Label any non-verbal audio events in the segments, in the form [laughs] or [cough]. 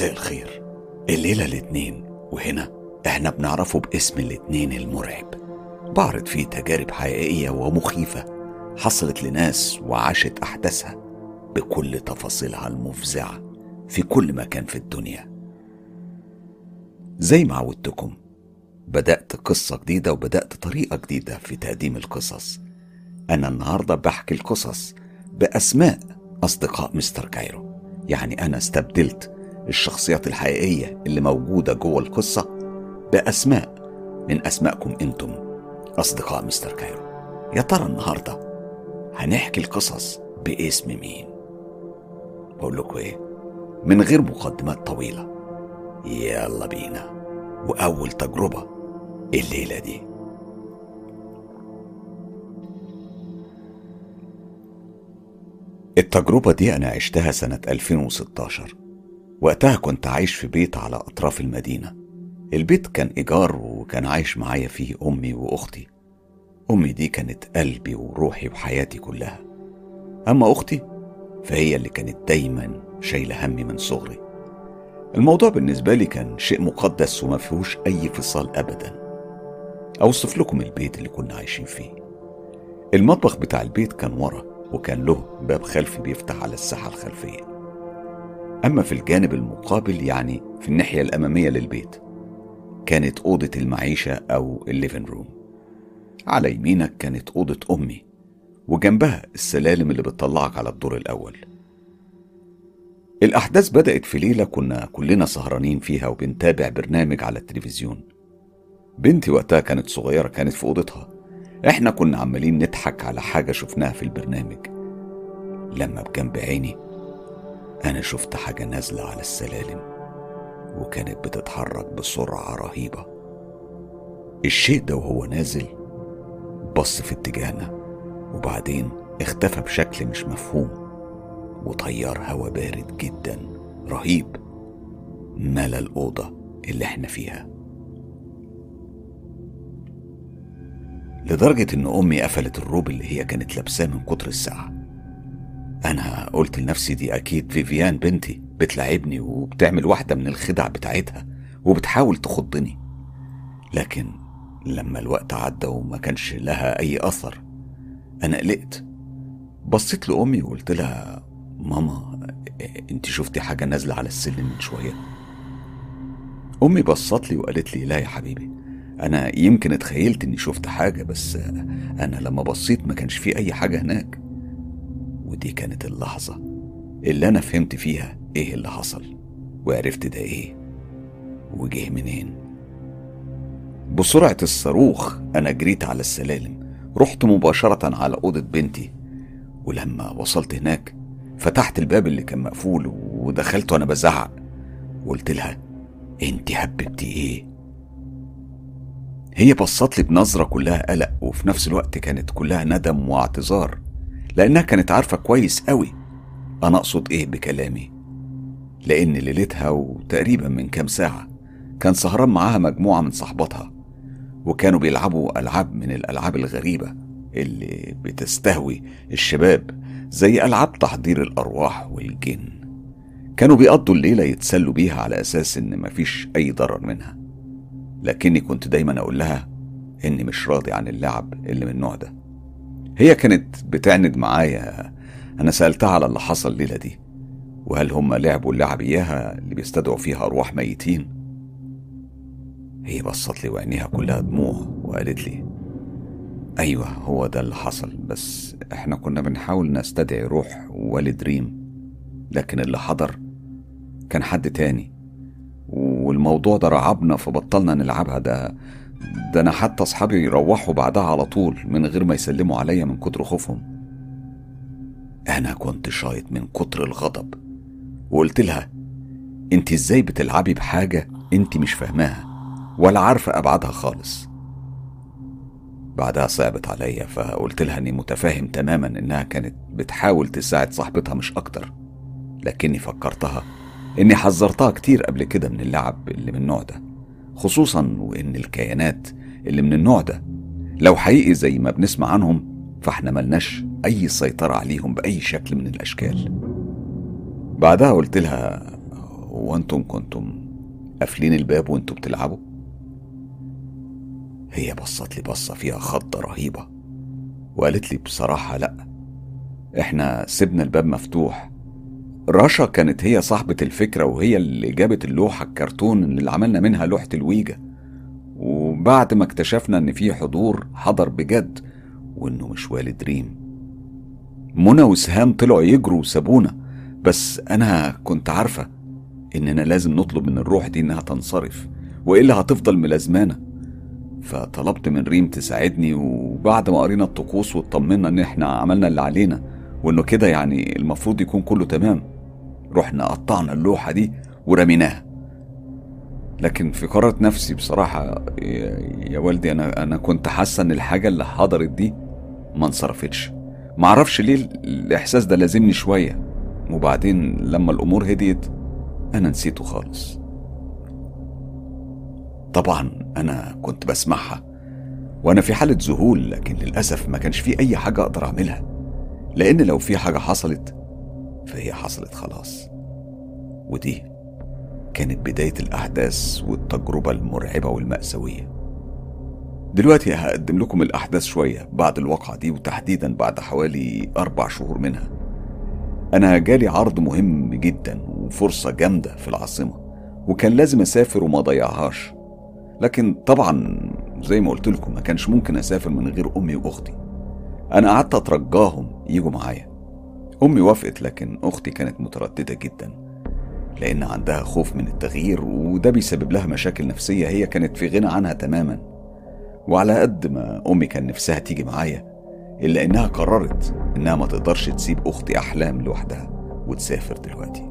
مساء الخير. الليلة الاتنين وهنا إحنا بنعرفه باسم الاتنين المرعب. بعرض فيه تجارب حقيقية ومخيفة حصلت لناس وعاشت أحداثها بكل تفاصيلها المفزعة في كل مكان في الدنيا. زي ما عودتكم بدأت قصة جديدة وبدأت طريقة جديدة في تقديم القصص. أنا النهاردة بحكي القصص بأسماء أصدقاء مستر كايرو. يعني أنا استبدلت الشخصيات الحقيقية اللي موجودة جوه القصة بأسماء من أسمائكم أنتم أصدقاء مستر كايرو. يا ترى النهاردة هنحكي القصص باسم مين؟ بقول لكم إيه؟ من غير مقدمات طويلة. يلا بينا. وأول تجربة الليلة دي. التجربة دي أنا عشتها سنة 2016 وقتها كنت عايش في بيت على أطراف المدينة. البيت كان إيجار وكان عايش معايا فيه أمي وأختي. أمي دي كانت قلبي وروحي وحياتي كلها. أما أختي فهي اللي كانت دايما شايلة همي من صغري. الموضوع بالنسبة لي كان شيء مقدس وما فيهوش أي فصال أبدا. أوصف لكم البيت اللي كنا عايشين فيه. المطبخ بتاع البيت كان ورا وكان له باب خلفي بيفتح على الساحة الخلفية. أما في الجانب المقابل يعني في الناحية الأمامية للبيت كانت أوضة المعيشة أو الليفن روم على يمينك كانت أوضة أمي وجنبها السلالم اللي بتطلعك على الدور الأول. الأحداث بدأت في ليلة كنا كلنا سهرانين فيها وبنتابع برنامج على التلفزيون. بنتي وقتها كانت صغيرة كانت في أوضتها. إحنا كنا عمالين نضحك على حاجة شفناها في البرنامج. لما بجنب عيني أنا شفت حاجة نازلة على السلالم وكانت بتتحرك بسرعة رهيبة. الشيء ده وهو نازل بص في اتجاهنا وبعدين اختفى بشكل مش مفهوم وطيار هوا بارد جدا رهيب. ملا الأوضة اللي إحنا فيها. لدرجة إن أمي قفلت الروب اللي هي كانت لابساه من كتر الساعة أنا قلت لنفسي دي أكيد فيفيان بنتي بتلعبني وبتعمل واحدة من الخدع بتاعتها وبتحاول تخضني. لكن لما الوقت عدى وما كانش لها أي أثر أنا قلقت. بصيت لأمي وقلت لها ماما أنت شفتي حاجة نازلة على السلم من شوية؟ أمي بصت لي وقالت لي لا يا حبيبي أنا يمكن اتخيلت إني شفت حاجة بس أنا لما بصيت ما كانش في أي حاجة هناك. ودي كانت اللحظة اللي أنا فهمت فيها إيه اللي حصل وعرفت ده إيه وجه منين. بسرعة الصاروخ أنا جريت على السلالم رحت مباشرة على أوضة بنتي ولما وصلت هناك فتحت الباب اللي كان مقفول ودخلت وأنا بزعق. وقلت لها أنت هببتي إيه؟ هي بصت لي بنظرة كلها قلق وفي نفس الوقت كانت كلها ندم واعتذار. لأنها كانت عارفة كويس قوي. أنا أقصد إيه بكلامي؟ لأن ليلتها وتقريبا من كام ساعة كان سهران معاها مجموعة من صحباتها وكانوا بيلعبوا ألعاب من الألعاب الغريبة اللي بتستهوي الشباب زي ألعاب تحضير الأرواح والجن. كانوا بيقضوا الليلة يتسلوا بيها على أساس إن مفيش أي ضرر منها. لكني كنت دايما أقول لها إني مش راضي عن اللعب اللي من النوع ده. هي كانت بتعند معايا. أنا سألتها على اللي حصل الليلة دي وهل هم لعبوا اللعب إياها اللي بيستدعوا فيها أرواح ميتين؟ هي بصت لي وعينيها كلها دموع وقالت لي أيوة هو ده اللي حصل بس إحنا كنا بنحاول نستدعي روح والد ريم لكن اللي حضر كان حد تاني والموضوع ده رعبنا فبطلنا نلعبها ده ده أنا حتى أصحابي يروحوا بعدها على طول من غير ما يسلموا عليا من كتر خوفهم. أنا كنت شايط من كتر الغضب. وقلت لها أنت إزاي بتلعبي بحاجة أنت مش فاهماها ولا عارفة أبعادها خالص؟ بعدها صعبت عليا فقلت لها إني متفاهم تماما إنها كانت بتحاول تساعد صاحبتها مش أكتر. لكني فكرتها إني حذرتها كتير قبل كده من اللعب اللي من النوع ده. خصوصا وإن الكيانات اللي من النوع ده لو حقيقي زي ما بنسمع عنهم فإحنا ملناش أي سيطرة عليهم بأي شكل من الأشكال. بعدها قلت لها هو أنتم كنتم قافلين الباب وأنتم بتلعبوا؟ هي بصت لي بصة فيها خضة رهيبة وقالت لي بصراحة لأ إحنا سيبنا الباب مفتوح رشا كانت هي صاحبة الفكرة وهي اللي جابت اللوحة الكرتون اللي عملنا منها لوحة الويجا. وبعد ما اكتشفنا إن في حضور حضر بجد وإنه مش والد ريم. منى وسهام طلعوا يجروا وسابونا. بس أنا كنت عارفة إننا لازم نطلب من الروح دي إنها تنصرف. وإلا هتفضل ملازمانا. فطلبت من ريم تساعدني وبعد ما قرينا الطقوس واطمنا إن إحنا عملنا اللي علينا. وإنه كده يعني المفروض يكون كله تمام. رحنا قطعنا اللوحة دي ورميناها. لكن في قرارة نفسي بصراحة يا والدي أنا أنا كنت حاسة إن الحاجة اللي حضرت دي ما انصرفتش. معرفش ليه الإحساس ده لازمني شوية. وبعدين لما الأمور هديت أنا نسيته خالص. طبعا أنا كنت بسمعها وأنا في حالة ذهول لكن للأسف ما كانش في أي حاجة أقدر أعملها. لأن لو في حاجة حصلت فهي حصلت خلاص. ودي كانت بداية الأحداث والتجربة المرعبة والمأساوية. دلوقتي هقدم لكم الأحداث شوية بعد الواقعة دي وتحديدا بعد حوالي أربع شهور منها. أنا جالي عرض مهم جدا وفرصة جامدة في العاصمة وكان لازم أسافر وما ضيعهاش. لكن طبعا زي ما قلت لكم ما كانش ممكن أسافر من غير أمي وأختي. أنا قعدت أترجاهم يجوا معايا. أمي وافقت لكن أختي كانت مترددة جدا لأن عندها خوف من التغيير وده بيسبب لها مشاكل نفسية هي كانت في غنى عنها تماما. وعلى قد ما أمي كان نفسها تيجي معايا إلا إنها قررت إنها ما تقدرش تسيب أختي أحلام لوحدها وتسافر دلوقتي.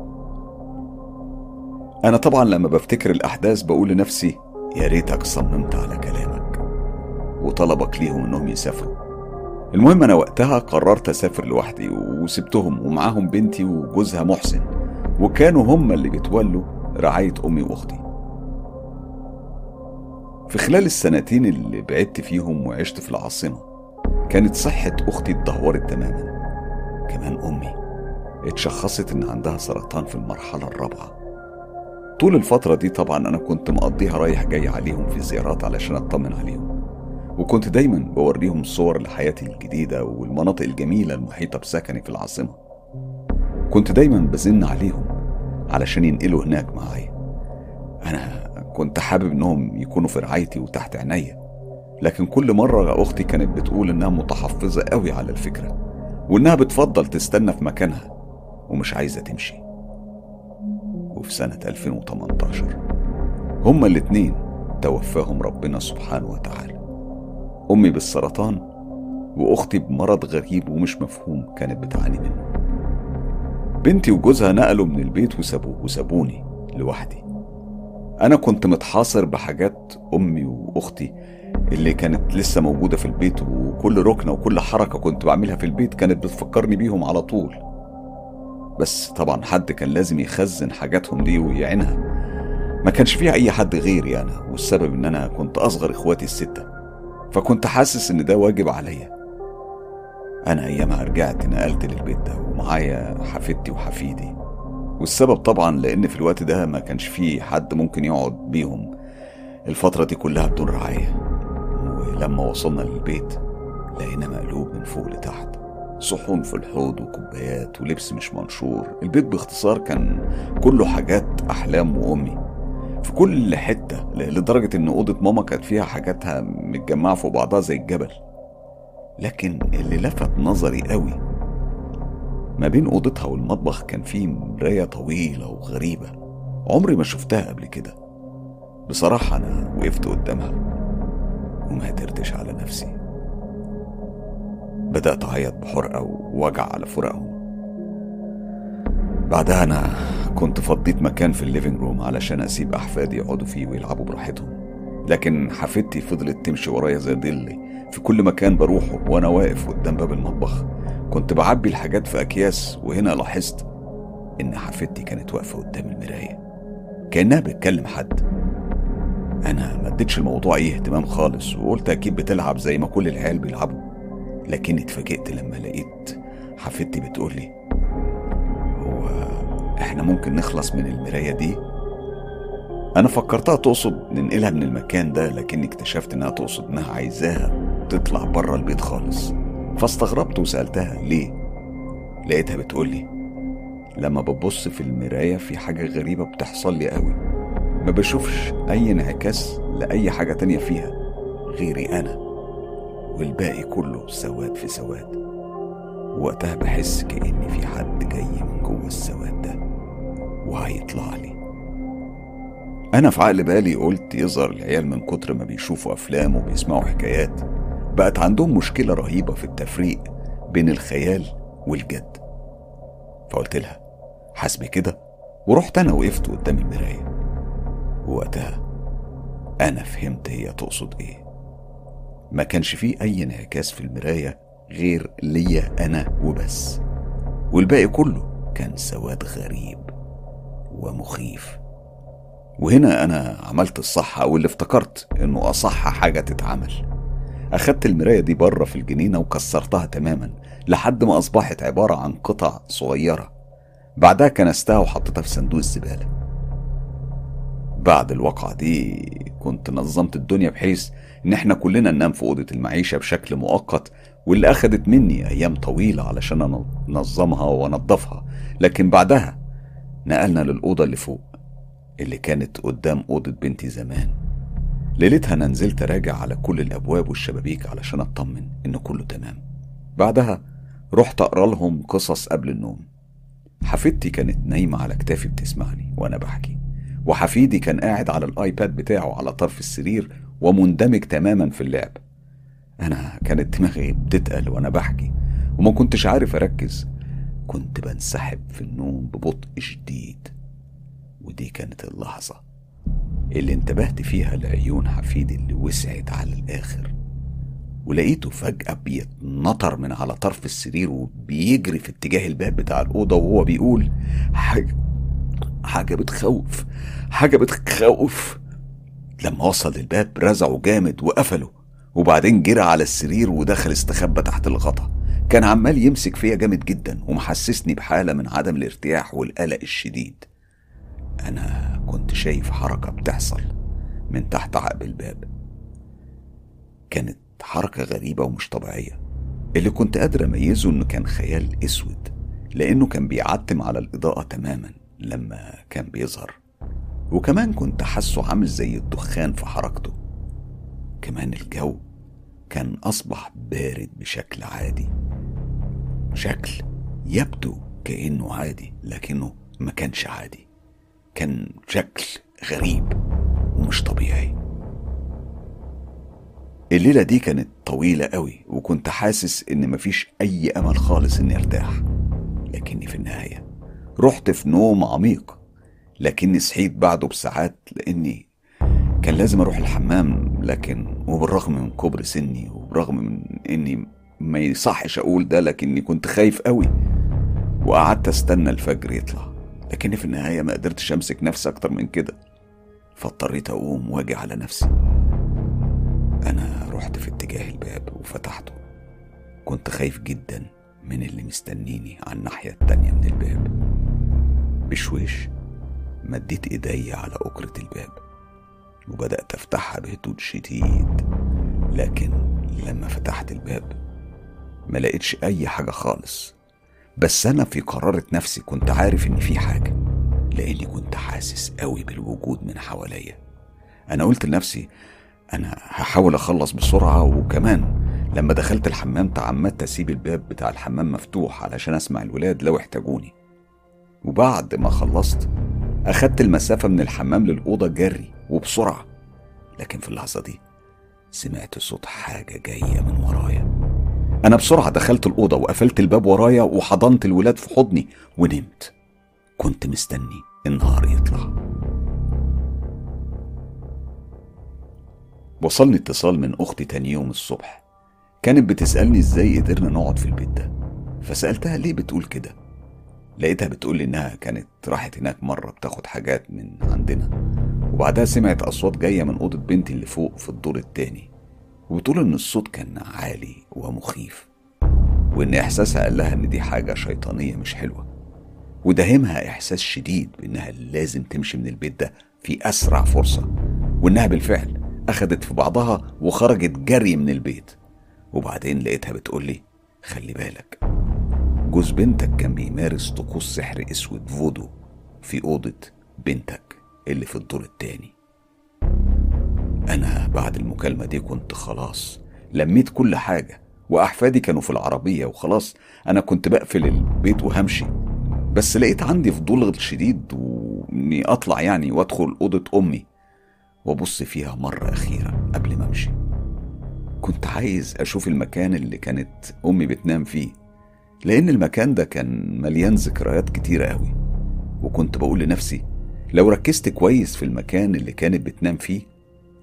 أنا طبعا لما بفتكر الأحداث بقول لنفسي يا ريتك صممت على كلامك وطلبك ليهم إنهم يسافروا. المهم أنا وقتها قررت أسافر لوحدي وسبتهم ومعاهم بنتي وجوزها محسن وكانوا هم اللي بيتولوا رعاية أمي وأختي. في خلال السنتين اللي بعدت فيهم وعشت في العاصمة كانت صحة أختي اتدهورت تماما. كمان أمي اتشخصت إن عندها سرطان في المرحلة الرابعة. طول الفترة دي طبعا أنا كنت مقضيها رايح جاي عليهم في زيارات علشان أطمن عليهم. وكنت دايما بوريهم صور لحياتي الجديدة والمناطق الجميلة المحيطة بسكني في العاصمة. كنت دايما بزن عليهم علشان ينقلوا هناك معايا. أنا كنت حابب إنهم يكونوا في رعايتي وتحت عينيا لكن كل مرة أختي كانت بتقول إنها متحفظة قوي على الفكرة وإنها بتفضل تستنى في مكانها ومش عايزة تمشي. وفي سنة 2018 هما الاتنين توفاهم ربنا سبحانه وتعالى. أمي بالسرطان وأختي بمرض غريب ومش مفهوم كانت بتعاني منه. بنتي وجوزها نقلوا من البيت وسابوه وسابوني لوحدي. أنا كنت متحاصر بحاجات أمي وأختي اللي كانت لسه موجودة في البيت وكل ركنة وكل حركة كنت بعملها في البيت كانت بتفكرني بيهم على طول. بس طبعا حد كان لازم يخزن حاجاتهم دي ويعينها. ما كانش فيها أي حد غيري أنا والسبب إن أنا كنت أصغر إخواتي الستة. فكنت حاسس إن ده واجب عليا. أنا أيامها رجعت نقلت للبيت ده ومعايا حفيدتي وحفيدي. والسبب طبعا لأن في الوقت ده ما كانش فيه حد ممكن يقعد بيهم. الفترة دي كلها بدون رعاية ولما وصلنا للبيت لقينا مقلوب من فوق لتحت. صحون في الحوض وكوبايات ولبس مش منشور. البيت باختصار كان كله حاجات أحلام وأمي. في كل حتة لدرجة إن أوضة ماما كانت فيها حاجاتها متجمعة في بعضها زي الجبل. لكن اللي لفت نظري قوي ما بين أوضتها والمطبخ كان في مراية طويلة وغريبة. عمري ما شفتها قبل كده. بصراحة أنا وقفت قدامها وما قدرتش على نفسي. بدأت أعيط بحرقة ووجع على فراقهم بعدها أنا كنت فضيت مكان في ال living room علشان أسيب أحفادي يقعدوا فيه ويلعبوا براحتهم. لكن حفيدتي فضلت تمشي ورايا زي ضلي في كل مكان بروحه وأنا واقف قدام باب المطبخ. كنت بعبي الحاجات في أكياس وهنا لاحظت إن حفيدتي كانت واقفة قدام المراية. كأنها بتكلم حد. أنا ما اديتش الموضوع أي اهتمام خالص وقلت أكيد بتلعب زي ما كل العيال بيلعبوا. لكني اتفاجئت لما لقيت حفيدتي بتقولي إحنا ممكن نخلص من المراية دي؟ أنا فكرتها تقصد ننقلها من المكان ده لكني اكتشفت إنها تقصد إنها عايزاها تطلع بره البيت خالص. فاستغربت وسألتها ليه؟ لقيتها بتقولي لما ببص في المراية في حاجة غريبة بتحصل لي قوي ما بشوفش أي انعكاس لأي حاجة تانية فيها غيري أنا والباقي كله سواد في سواد. وقتها بحس كأن في حد جاي من جوه السواد ده. وهيطلع لي. أنا في عقل بالي قلت يظهر العيال من كتر ما بيشوفوا أفلام وبيسمعوا حكايات بقت عندهم مشكلة رهيبة في التفريق بين الخيال والجد. فقلت لها حسبي كده. ورحت أنا وقفت قدام المراية. ووقتها أنا فهمت هي تقصد إيه. ما كانش فيه أي انعكاس في المراية غير ليا أنا وبس. والباقي كله كان سواد غريب. ومخيف. وهنا أنا عملت الصح أو اللي افتكرت إنه أصح حاجة تتعمل. أخدت المراية دي بره في الجنينة وكسرتها تماما لحد ما أصبحت عبارة عن قطع صغيرة. بعدها كنستها وحطيتها في صندوق الزبالة. بعد الواقعة دي كنت نظمت الدنيا بحيث إن إحنا كلنا ننام في أوضة المعيشة بشكل مؤقت واللي أخدت مني أيام طويلة علشان أنظمها وأنظفها لكن بعدها نقلنا للأوضة اللي فوق اللي كانت قدام أوضة بنتي زمان. ليلتها أنا نزلت أراجع على كل الأبواب والشبابيك علشان أطمن إن كله تمام. بعدها رحت أقرأ لهم قصص قبل النوم. حفيدتي كانت نايمة على كتافي بتسمعني وأنا بحكي وحفيدي كان قاعد على الآيباد بتاعه على طرف السرير ومندمج تماما في اللعب. أنا كانت دماغي بتتقل وأنا بحكي وما كنتش عارف أركز. كنت بنسحب في النوم ببطء شديد. ودي كانت اللحظة اللي انتبهت فيها لعيون حفيدي اللي وسعت على الآخر. ولقيته فجأة بيتنطر من على طرف السرير وبيجري في اتجاه الباب بتاع الأوضة وهو بيقول حاجة حاجة بتخوف حاجة بتخوف. لما وصل للباب رزعه جامد وقفله وبعدين جرى على السرير ودخل استخبى تحت الغطا. كان عمال يمسك فيا جامد جدا ومحسسني بحالة من عدم الارتياح والقلق الشديد. أنا كنت شايف حركة بتحصل من تحت عقب الباب. كانت حركة غريبة ومش طبيعية. اللي كنت قادر أميزه إنه كان خيال أسود لأنه كان بيعتم على الإضاءة تماما لما كان بيظهر. وكمان كنت حاسه عامل زي الدخان في حركته. كمان الجو كان أصبح بارد بشكل عادي. شكل يبدو كأنه عادي لكنه ما كانش عادي. كان شكل غريب ومش طبيعي. الليلة دي كانت طويلة قوي وكنت حاسس إن مفيش أي أمل خالص إني أرتاح. لكني في النهاية رحت في نوم عميق لكني صحيت بعده بساعات لأني كان لازم أروح الحمام لكن وبالرغم من كبر سني وبرغم من إني ما يصحش أقول ده لكني كنت خايف قوي وقعدت أستنى الفجر يطلع. لكني في النهاية ما قدرتش أمسك نفسي أكتر من كده. فاضطريت أقوم وأجي على نفسي. أنا رحت في اتجاه الباب وفتحته. كنت خايف جدا من اللي مستنيني على الناحية التانية من الباب. بشويش مديت إيدي على أكرة الباب. وبدأت أفتحها بهدوء شديد لكن لما فتحت الباب ما لقيتش أي حاجة خالص. بس أنا في قرارة نفسي كنت عارف إن في حاجة لأني كنت حاسس قوي بالوجود من حواليا. أنا قلت لنفسي أنا هحاول أخلص بسرعة وكمان لما دخلت الحمام تعمدت أسيب الباب بتاع الحمام مفتوح علشان أسمع الولاد لو احتاجوني. وبعد ما خلصت أخدت المسافة من الحمام للأوضة جري وبسرعة. لكن في اللحظة دي سمعت صوت حاجة جاية من ورايا. أنا بسرعة دخلت الأوضة وقفلت الباب ورايا وحضنت الولاد في حضني ونمت. كنت مستني النهار يطلع. وصلني اتصال من أختي تاني يوم الصبح. كانت بتسألني إزاي قدرنا نقعد في البيت ده. فسألتها ليه بتقول كده. لقيتها بتقول لي إنها كانت راحت هناك مرة بتاخد حاجات من عندنا. وبعدها سمعت أصوات جاية من أوضة بنتي اللي فوق في الدور التاني وبتقول إن الصوت كان عالي ومخيف وإن إحساسها قال لها إن دي حاجة شيطانية مش حلوة وداهمها إحساس شديد بإنها لازم تمشي من البيت ده في أسرع فرصة وإنها بالفعل أخدت في بعضها وخرجت جري من البيت وبعدين لقيتها بتقولي خلي بالك جوز بنتك كان بيمارس طقوس سحر أسود فودو في أوضة بنتك. اللي في الدور التاني. أنا بعد المكالمة دي كنت خلاص لميت كل حاجة وأحفادي كانوا في العربية وخلاص. أنا كنت بقفل البيت وهمشي. بس لقيت عندي فضول شديد وإني أطلع يعني وأدخل أوضة أمي وأبص فيها مرة أخيرة قبل ما أمشي. كنت عايز أشوف المكان اللي كانت أمي بتنام فيه لأن المكان ده كان مليان ذكريات كتيرة أوي. وكنت بقول لنفسي لو ركزت كويس في المكان اللي كانت بتنام فيه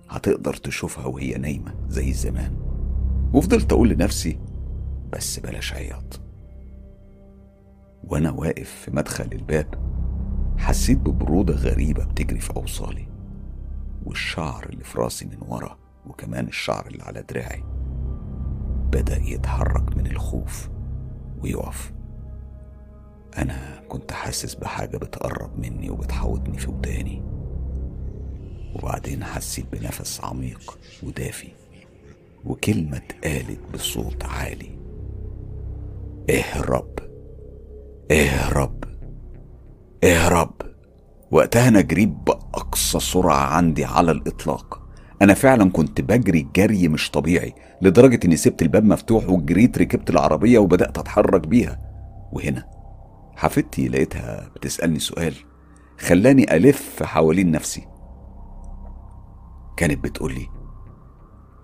هتقدر تشوفها وهي نايمة زي زمان وفضلت أقول لنفسي بس بلاش عياط. وأنا واقف في مدخل الباب حسيت ببرودة غريبة بتجري في أوصالي والشعر اللي في راسي من ورا وكمان الشعر اللي على دراعي بدأ يتحرك من الخوف ويقف. أنا كنت حاسس بحاجة بتقرب مني وبتحوطني في وداني. وبعدين حسيت بنفس عميق ودافي وكلمة اتقالت بصوت عالي. اهرب اهرب اهرب وقتها أنا جريت بأقصى سرعة عندي على الإطلاق. أنا فعلا كنت بجري جري مش طبيعي لدرجة إني سبت الباب مفتوح وجريت ركبت العربية وبدأت أتحرك بيها. وهنا حفيدتي لقيتها بتسألني سؤال خلاني ألف حوالين نفسي. كانت بتقولي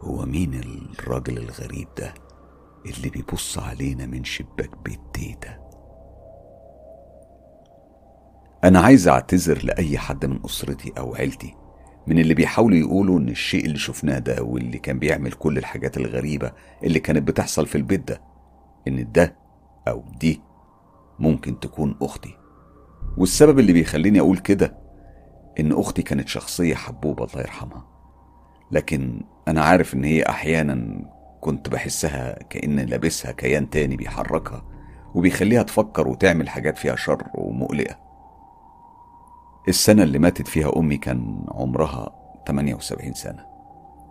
هو مين الراجل الغريب ده اللي بيبص علينا من شباك بيت تيتا أنا عايز أعتذر لأي حد من أسرتي أو عيلتي من اللي بيحاولوا يقولوا إن الشيء اللي شفناه ده واللي كان بيعمل كل الحاجات الغريبة اللي كانت بتحصل في البيت ده إن ده أو دي ممكن تكون أختي. والسبب اللي بيخليني أقول كده إن أختي كانت شخصية حبوبة الله يرحمها. لكن أنا عارف إن هي أحيانا كنت بحسها كأن لابسها كيان تاني بيحركها وبيخليها تفكر وتعمل حاجات فيها شر ومقلقة. السنة اللي ماتت فيها أمي كان عمرها 78 سنة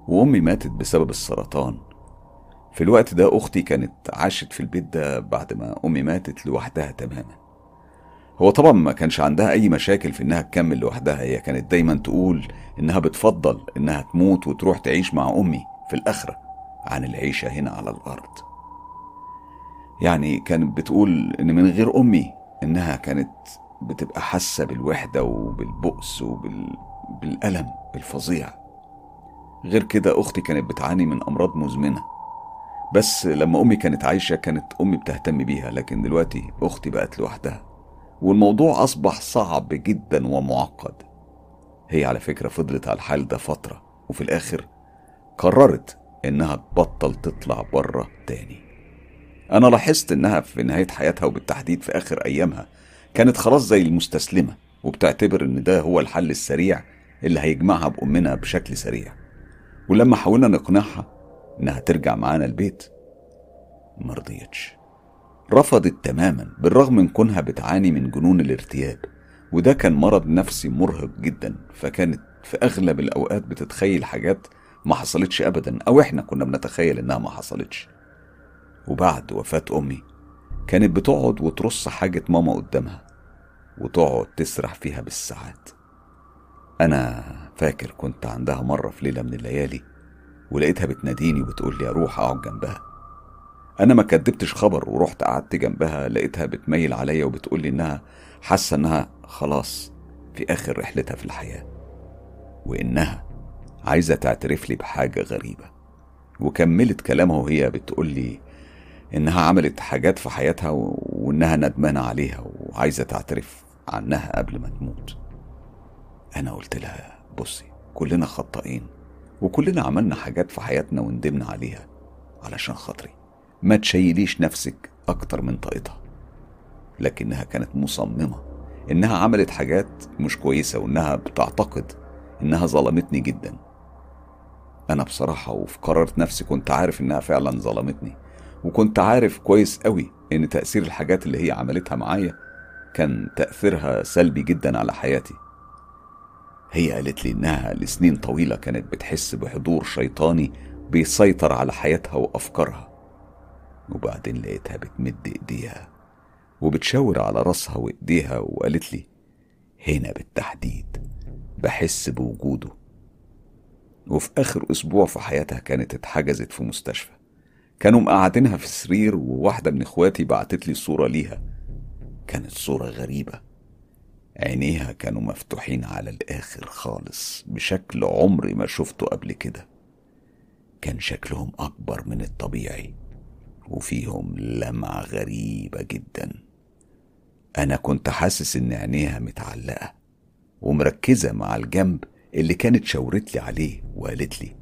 وأمي ماتت بسبب السرطان. في الوقت ده أختي كانت عاشت في البيت ده بعد ما أمي ماتت لوحدها تماما. هو طبعا ما كانش عندها أي مشاكل في إنها تكمل لوحدها هي كانت دايما تقول إنها بتفضل إنها تموت وتروح تعيش مع أمي في الآخرة عن العيشة هنا على الأرض. يعني كانت بتقول إن من غير أمي إنها كانت بتبقى حاسة بالوحدة وبالبؤس وبالألم الفظيع. غير كده أختي كانت بتعاني من أمراض مزمنة. بس لما أمي كانت عايشة كانت أمي بتهتم بيها لكن دلوقتي أختي بقت لوحدها. والموضوع أصبح صعب جدا ومعقد. هي على فكرة فضلت على الحال ده فترة وفي الآخر قررت إنها تبطل تطلع بره تاني. أنا لاحظت إنها في نهاية حياتها وبالتحديد في آخر أيامها كانت خلاص زي المستسلمة وبتعتبر إن ده هو الحل السريع اللي هيجمعها بأمنا بشكل سريع. ولما حاولنا نقنعها إنها ترجع معانا البيت. مرضيتش رفضت تماما بالرغم من كونها بتعاني من جنون الارتياب. وده كان مرض نفسي مرهق جدا فكانت في أغلب الأوقات بتتخيل حاجات ما حصلتش أبدا أو إحنا كنا بنتخيل إنها ما حصلتش. وبعد وفاة أمي كانت بتقعد وترص حاجة ماما قدامها وتقعد تسرح فيها بالساعات. أنا فاكر كنت عندها مرة في ليلة من الليالي ولقيتها بتناديني وبتقول لي أروح أقعد جنبها. أنا ما كدبتش خبر ورحت قعدت جنبها لقيتها بتميل عليا وبتقول لي إنها حاسة إنها خلاص في آخر رحلتها في الحياة وإنها عايزة تعترف لي بحاجة غريبة. وكملت كلامها وهي بتقول لي إنها عملت حاجات في حياتها وإنها ندمانة عليها وعايزة تعترف عنها قبل ما تموت. أنا قلت لها بصي كلنا خطائين وكلنا عملنا حاجات في حياتنا وندمنا عليها علشان خاطري. ما تشيليش نفسك أكتر من طاقتها. لكنها كانت مصممة إنها عملت حاجات مش كويسة وإنها بتعتقد إنها ظلمتني جدا. أنا بصراحة وفي قرارة نفسي كنت عارف إنها فعلا ظلمتني وكنت عارف كويس قوي إن تأثير الحاجات اللي هي عملتها معايا كان تأثيرها سلبي جدا على حياتي. هي قالت لي إنها لسنين طويلة كانت بتحس بحضور شيطاني بيسيطر على حياتها وأفكارها. وبعدين لقيتها بتمد إيديها وبتشاور على راسها وإيديها وقالت لي هنا بالتحديد بحس بوجوده. وفي آخر أسبوع في حياتها كانت اتحجزت في مستشفى. كانوا مقعدينها في سرير وواحدة من إخواتي بعتت لي صورة ليها. كانت صورة غريبة. عينيها كانوا مفتوحين على الآخر خالص بشكل عمري ما شفته قبل كده. كان شكلهم أكبر من الطبيعي وفيهم لمعة غريبة جدا. أنا كنت حاسس إن عينيها متعلقة ومركزة مع الجنب اللي كانت شاورت لي عليه وقالت لي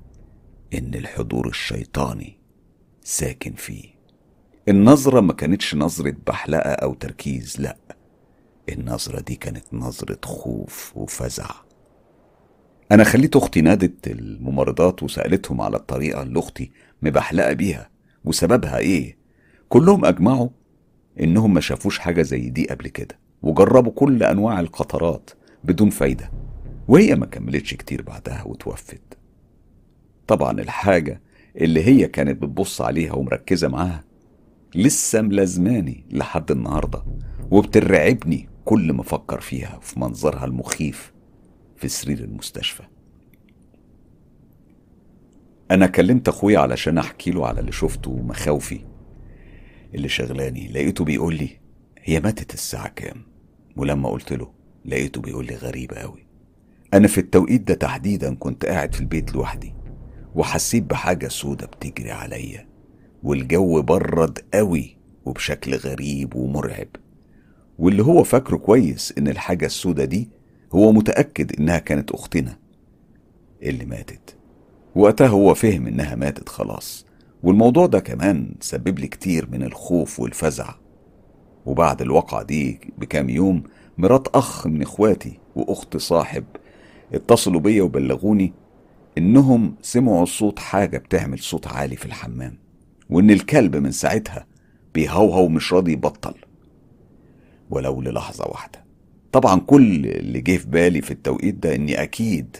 إن الحضور الشيطاني ساكن فيه. النظرة ما كانتش نظرة بحلقة أو تركيز لأ. النظرة دي كانت نظرة خوف وفزع. أنا خليت أختي نادت الممرضات وسألتهم على الطريقة اللي أختي مبحلقة بيها. وسببها إيه؟ كلهم أجمعوا إنهم ما شافوش حاجة زي دي قبل كده وجربوا كل أنواع القطرات بدون فايدة. وهي ما كملتش كتير بعدها وتوفت. طبعا الحاجة اللي هي كانت بتبص عليها ومركزة معاها لسه ملازماني لحد النهاردة وبترعبني كل ما أفكر فيها في منظرها المخيف في سرير المستشفى. أنا كلمت أخويا علشان أحكي له على اللي شفته ومخاوفي اللي شغلاني. لقيته بيقول لي هي ماتت الساعة كام؟ ولما قلت له لقيته بيقول لي غريبة أوي. أنا في التوقيت ده تحديدا كنت قاعد في البيت لوحدي وحسيت بحاجة سودة بتجري عليا والجو برد قوي وبشكل غريب ومرعب. واللي هو فاكره كويس إن الحاجة السودة دي هو متأكد إنها كانت أختنا اللي ماتت. وقتها هو فهم إنها ماتت خلاص. والموضوع ده كمان سبب لي كتير من الخوف والفزع. وبعد الواقعة دي بكام يوم مرات أخ من إخواتي وأخت صاحب اتصلوا بيا وبلغوني إنهم سمعوا صوت حاجة بتعمل صوت عالي في الحمام وإن الكلب من ساعتها بيهوهو مش راضي يبطل. ولو للحظة واحدة. طبعا كل اللي جه في بالي في التوقيت ده إني أكيد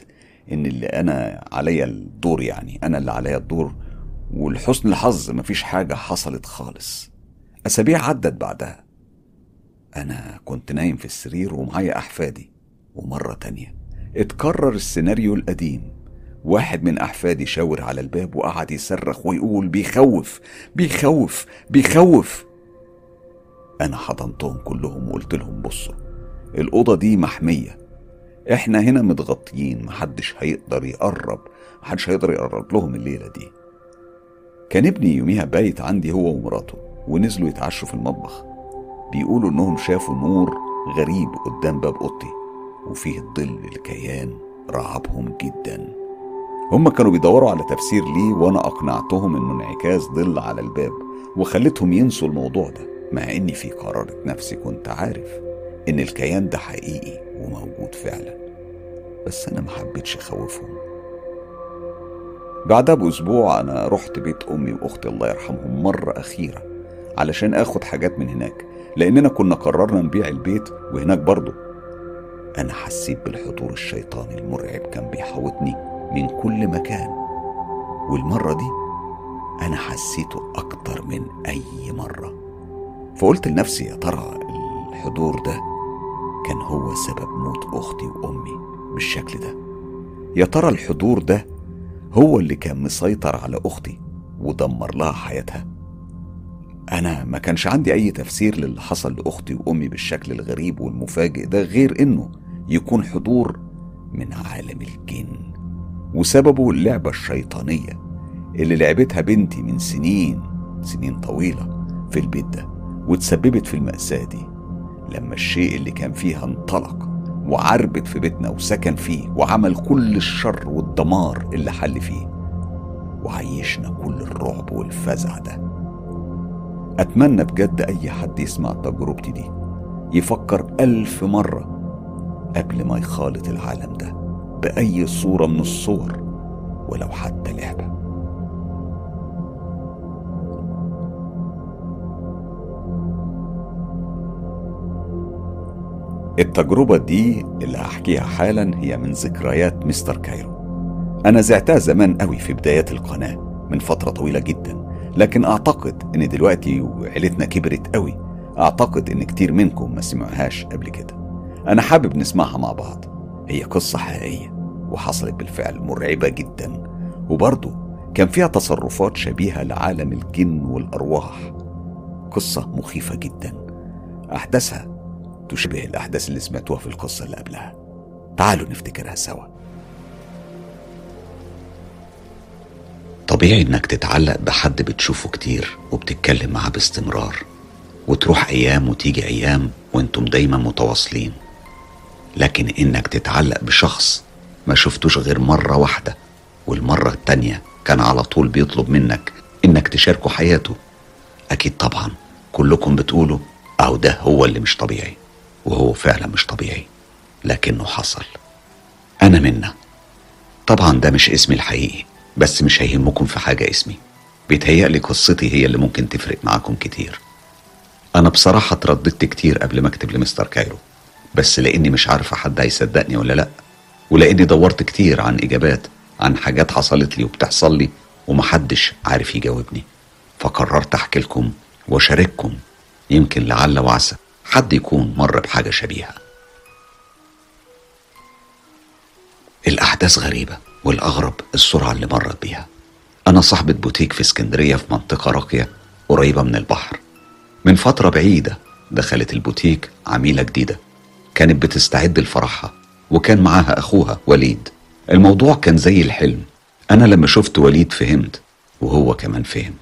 إن اللي أنا عليا الدور يعني أنا اللي عليا الدور ولحسن الحظ مفيش حاجة حصلت خالص. أسابيع عدت بعدها. أنا كنت نايم في السرير ومعايا أحفادي. ومرة تانية اتكرر السيناريو القديم. واحد من أحفادي شاور على الباب وقعد يصرخ ويقول بيخوف بيخوف بيخوف. أنا حضنتهم كلهم وقلت لهم بصوا الأوضة دي محمية. إحنا هنا متغطيين محدش هيقدر يقرب محدش هيقدر يقرب لهم الليلة دي. كان ابني يوميها بايت عندي هو ومراته ونزلوا يتعشوا في المطبخ. بيقولوا إنهم شافوا نور غريب قدام باب أوضتي وفيه ظل الكيان رعبهم جدا. هم كانوا بيدوروا على تفسير ليه وأنا أقنعتهم إنه انعكاس ظل على الباب وخليتهم ينسوا الموضوع ده. مع إني في قرارة نفسي كنت عارف إن الكيان ده حقيقي وموجود فعلا بس أنا محبتش أخوفهم. بعدها بأسبوع أنا رحت بيت أمي وأختي الله يرحمهم مرة أخيرة علشان آخد حاجات من هناك لأننا كنا قررنا نبيع البيت وهناك برضه. أنا حسيت بالحضور الشيطاني المرعب كان بيحوطني من كل مكان والمرة دي أنا حسيته أكتر من أي مرة. فقلت لنفسي يا ترى الحضور ده كان هو سبب موت أختي وأمي بالشكل ده؟ يا ترى الحضور ده هو اللي كان مسيطر على أختي ودمر لها حياتها؟ أنا ما كانش عندي أي تفسير للي حصل لأختي وأمي بالشكل الغريب والمفاجئ ده غير إنه يكون حضور من عالم الجن وسببه اللعبة الشيطانية اللي لعبتها بنتي من سنين سنين طويلة في البيت ده. وتسببت في المأساة دي. لما الشيء اللي كان فيها انطلق وعربت في بيتنا وسكن فيه وعمل كل الشر والدمار اللي حل فيه وعيشنا كل الرعب والفزع ده. أتمنى بجد أي حد يسمع تجربتي دي يفكر ألف مرة قبل ما يخالط العالم ده بأي صورة من الصور ولو حتى لعبة. التجربة دي اللي هحكيها حالا هي من ذكريات مستر كايرو. أنا زعتها زمان قوي في بدايات القناة من فترة طويلة جدا لكن أعتقد إن دلوقتي وعيلتنا كبرت قوي. أعتقد إن كتير منكم ما سمعوهاش قبل كده. أنا حابب نسمعها مع بعض. هي قصة حقيقية وحصلت بالفعل مرعبة جدا. وبرضه كان فيها تصرفات شبيهة لعالم الجن والأرواح. قصة مخيفة جدا. أحداثها تشبه الأحداث اللي سمعتوها في القصة اللي قبلها. تعالوا نفتكرها سوا. طبيعي إنك تتعلق بحد بتشوفه كتير وبتتكلم معاه باستمرار وتروح أيام وتيجي أيام وأنتم دايما متواصلين. لكن إنك تتعلق بشخص ما شفتوش غير مرة واحدة والمرة التانية كان على طول بيطلب منك إنك تشاركه حياته. أكيد طبعا كلكم بتقولوا أو ده هو اللي مش طبيعي. وهو فعلا مش طبيعي لكنه حصل. أنا منا. طبعا ده مش اسمي الحقيقي بس مش هيهمكم في حاجة اسمي. بيتهيألي قصتي هي اللي ممكن تفرق معاكم كتير. أنا بصراحة اترددت كتير قبل ما أكتب لمستر كايرو بس لأني مش عارفة حد هيصدقني ولا لأ ولأني دورت كتير عن إجابات عن حاجات حصلت لي وبتحصل لي ومحدش عارف يجاوبني. فقررت أحكي لكم وأشارككم يمكن لعل وعسى. حد يكون مر بحاجة شبيهة. الأحداث غريبة والأغرب السرعة اللي مرت بيها. أنا صاحبة بوتيك في اسكندرية في منطقة راقية قريبة من البحر. من فترة بعيدة دخلت البوتيك عميلة جديدة. كانت بتستعد لفرحها وكان معاها أخوها وليد. الموضوع كان زي الحلم. أنا لما شفت وليد فهمت وهو كمان فهم.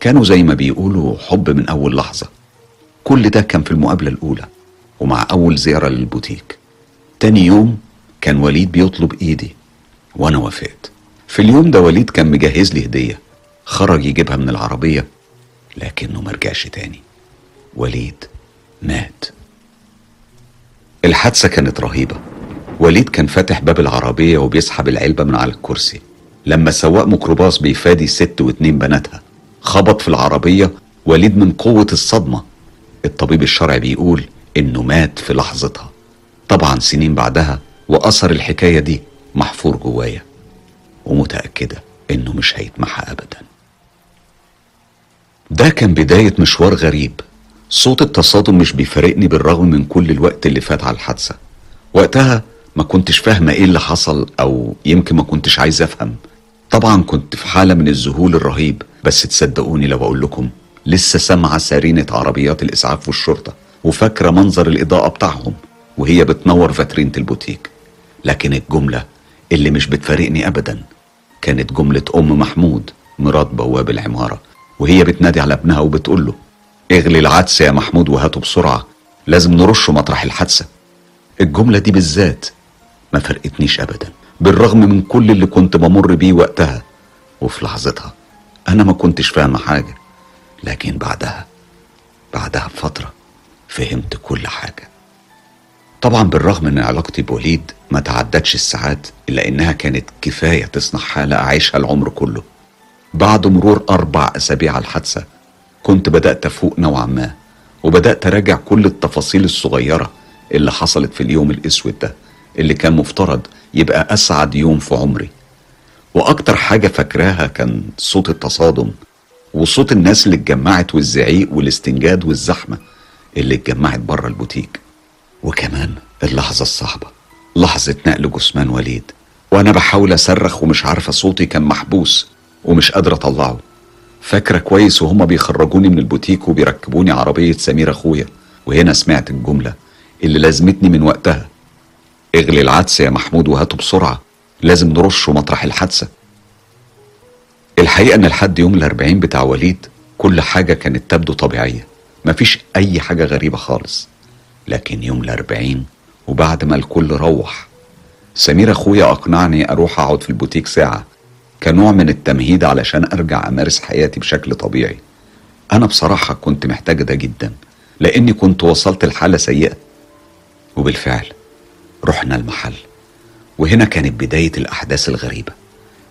كانوا زي ما بيقولوا حب من أول لحظة. كل ده كان في المقابلة الأولى ومع أول زيارة للبوتيك. تاني يوم كان وليد بيطلب إيدي وأنا وافقت. في اليوم ده وليد كان مجهز لي هدية. خرج يجيبها من العربية لكنه مرجعش تاني. وليد مات. الحادثة كانت رهيبة. وليد كان فاتح باب العربية وبيسحب العلبة من على الكرسي. لما سواق ميكروباص بيفادي ست واتنين بناتها خبط في العربية وليد من قوة الصدمة. الطبيب الشرعي بيقول إنه مات في لحظتها. طبعا سنين بعدها وأثر الحكاية دي محفور جوايا ومتأكدة إنه مش هيتمحى ابدا. ده كان بداية مشوار غريب. صوت التصادم مش بيفارقني بالرغم من كل الوقت اللي فات على الحادثة. وقتها ما كنتش فاهمة إيه اللي حصل أو يمكن ما كنتش عايز أفهم. طبعا كنت في حالة من الذهول الرهيب بس تصدقوني لو أقول لكم لسه سامعة سرينة عربيات الإسعاف والشرطة وفاكرة منظر الإضاءة بتاعهم وهي بتنور فاترينة البوتيك. لكن الجملة اللي مش بتفارقني ابدا كانت جملة أم محمود مرات بواب العمارة وهي بتنادي على ابنها وبتقول له اغلي العدس يا محمود وهاته بسرعة لازم نرشه مطرح الحادثة. الجملة دي بالذات ما فرقتنيش ابدا بالرغم من كل اللي كنت بمر بيه وقتها وفي لحظتها أنا ما كنتش فاهمة حاجة. لكن بعدها بعدها بفترة فهمت كل حاجة. طبعا بالرغم من علاقتي بوليد ما تعدتش الساعات إلا إنها كانت كفاية تصنع حالة أعيشها العمر كله. بعد مرور أربع أسابيع على الحادثة كنت بدأت أفوق نوعا ما وبدأت أراجع كل التفاصيل الصغيرة اللي حصلت في اليوم الأسود ده اللي كان مفترض يبقى أسعد يوم في عمري. وأكتر حاجة فاكراها كان صوت التصادم وصوت الناس اللي اتجمعت والزعيق والاستنجاد والزحمة اللي اتجمعت بره البوتيك. وكمان اللحظة الصعبة لحظة نقل جثمان وليد. وأنا بحاول أصرخ ومش عارفة صوتي كان محبوس ومش قادرة أطلعه. فاكرة كويس وهما بيخرجوني من البوتيك وبيركبوني عربية سمير أخويا. وهنا سمعت الجملة اللي لازمتني من وقتها. اغلي العدس يا محمود وهاته بسرعة. لازم نرشه مطرح الحادثة. الحقيقة إن لحد يوم الأربعين بتاع وليد كل حاجة كانت تبدو طبيعية. مفيش أي حاجة غريبة خالص. لكن يوم الأربعين وبعد ما الكل روح. سمير أخويا أقنعني أروح أقعد في البوتيك ساعة. كنوع من التمهيد علشان أرجع أمارس حياتي بشكل طبيعي. أنا بصراحة كنت محتاج ده جدا لأني كنت وصلت لحالة سيئة. وبالفعل رحنا المحل. وهنا كانت بداية الأحداث الغريبة.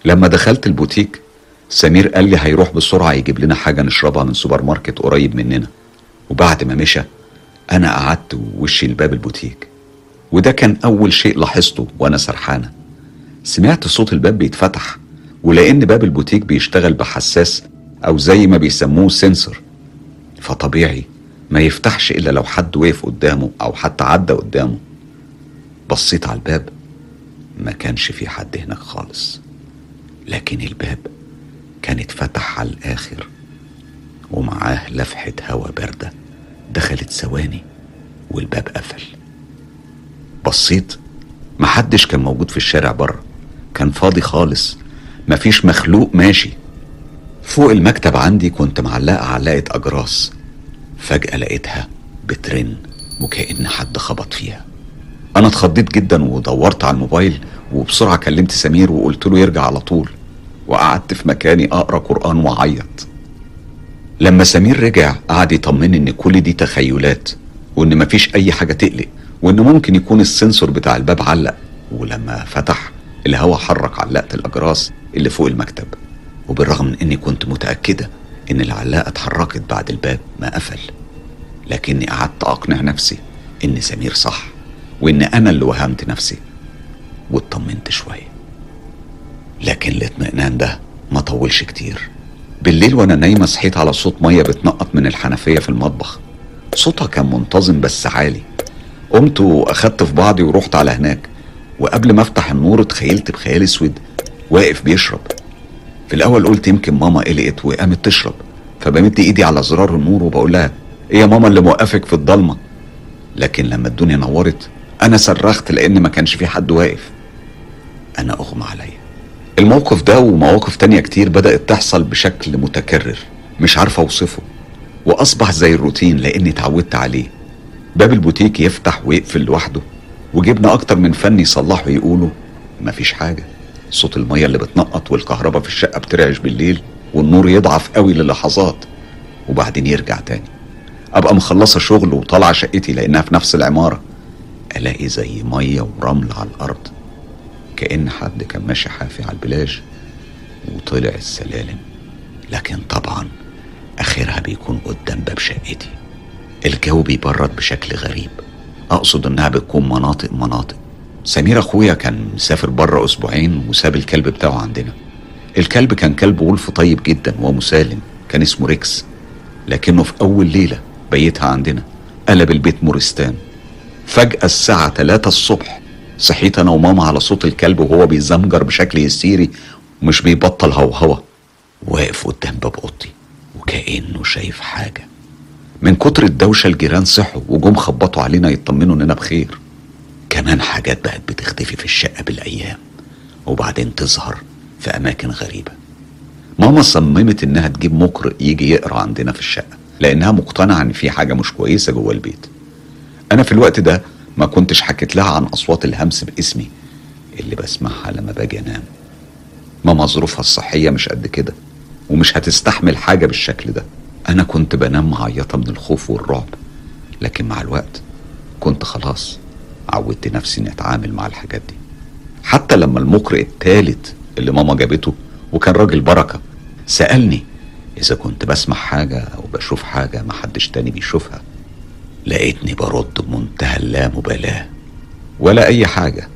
لما دخلت البوتيك سمير قال لي هيروح بسرعة يجيب لنا حاجة نشربها من سوبر ماركت قريب مننا. وبعد ما مشى أنا قعدت ووشي لباب البوتيك. وده كان أول شيء لاحظته وأنا سرحانة. سمعت صوت الباب بيتفتح ولأن باب البوتيك بيشتغل بحساس أو زي ما بيسموه sensor فطبيعي ما يفتحش إلا لو حد وقف قدامه أو حتى عدى قدامه. بصيت على الباب ما كانش في حد هناك خالص. لكن الباب كان اتفتح على الآخر ومعاه لفحة هوا باردة دخلت ثواني والباب قفل. بصيت محدش كان موجود في الشارع بره كان فاضي خالص مفيش مخلوق ماشي. فوق المكتب عندي كنت معلقة علاقة أجراس فجأة لقيتها بترن وكأن حد خبط فيها. أنا اتخضيت جدا ودورت على الموبايل وبسرعة كلمت سمير وقلت له يرجع على طول. وقعدت في مكاني أقرأ قرآن وأعيط. لما سمير رجع قعد يطمني إن كل دي تخيلات وإن مفيش أي حاجة تقلق وإن ممكن يكون السنسور بتاع الباب علق. ولما فتح الهوا حرك علاقة الأجراس اللي فوق المكتب. وبالرغم من إني كنت متأكدة إن العلاقة اتحركت بعد الباب ما قفل. لكني قعدت أقنع نفسي إن سمير صح وإن أنا اللي وهمت نفسي واطمنت شوية. لكن الاطمئنان ده ما طولش كتير. بالليل وأنا نايمة صحيت على صوت مية بتنقط من الحنفية في المطبخ. صوتها كان منتظم بس عالي. قمت وأخدت في بعضي ورحت على هناك. وقبل ما أفتح النور اتخيلت بخيال أسود واقف بيشرب. في الأول قلت يمكن ماما قلقت وقامت تشرب. فبمد إيدي على زرار النور وبقول لها إيه يا ماما اللي موقفك في الضلمة؟ لكن لما الدنيا نورت أنا صرخت لأن ما كانش في حد واقف. أنا أغمى عليا. الموقف ده ومواقف تانية كتير بدأت تحصل بشكل متكرر مش عارف أوصفه وأصبح زي الروتين لأني اتعودت عليه. باب البوتيك يفتح ويقفل لوحده وجبنا أكتر من فني يصلحوا يقولوا مفيش حاجة صوت المية اللي بتنقط والكهرباء في الشقة بترعش بالليل والنور يضعف قوي للحظات. وبعدين يرجع تاني. أبقى مخلصة شغل وطالعة شقتي لأنها في نفس العمارة ألاقي زي مية ورمل على الأرض. كأن حد كان ماشي حافي على البلاج وطلع السلالم. لكن طبعا آخرها بيكون قدام باب شقتي. الجو بيبرد بشكل غريب. أقصد إنها بتكون مناطق مناطق. سمير أخويا كان مسافر بره أسبوعين وساب الكلب بتاعه عندنا. الكلب كان كلب wolf طيب جدا ومسالم. كان اسمه ريكس. لكنه في أول ليلة بيتها عندنا. قلب البيت مورستان. فجأة الساعة 3 الصبح صحيت أنا وماما على صوت الكلب وهو بيزمجر بشكل هستيري ومش بيبطل هوهوة. واقف قدام باب أوضتي وكأنه شايف حاجة. من كتر الدوشة الجيران صحوا وجم خبطوا علينا يطمنوا إننا بخير. كمان حاجات بقت بتختفي في الشقة بالأيام وبعدين تظهر في أماكن غريبة. ماما صممت إنها تجيب مقرئ يجي يقرأ عندنا في الشقة لأنها مقتنعة إن في حاجة مش كويسة جوه البيت. أنا في الوقت ده ما كنتش حكيت لها عن أصوات الهمس باسمي اللي بسمعها لما باجي أنام. ماما ظروفها الصحية مش قد كده ومش هتستحمل حاجة بالشكل ده. أنا كنت بنام معيطة من الخوف والرعب لكن مع الوقت كنت خلاص عودت نفسي إني أتعامل مع الحاجات دي. حتى لما المقرئ التالت اللي ماما جابته وكان راجل بركة سألني إذا كنت بسمع حاجة أو بشوف حاجة محدش تاني بيشوفها لقيتني برد بمنتهى اللامبالاة. ولا أي حاجة.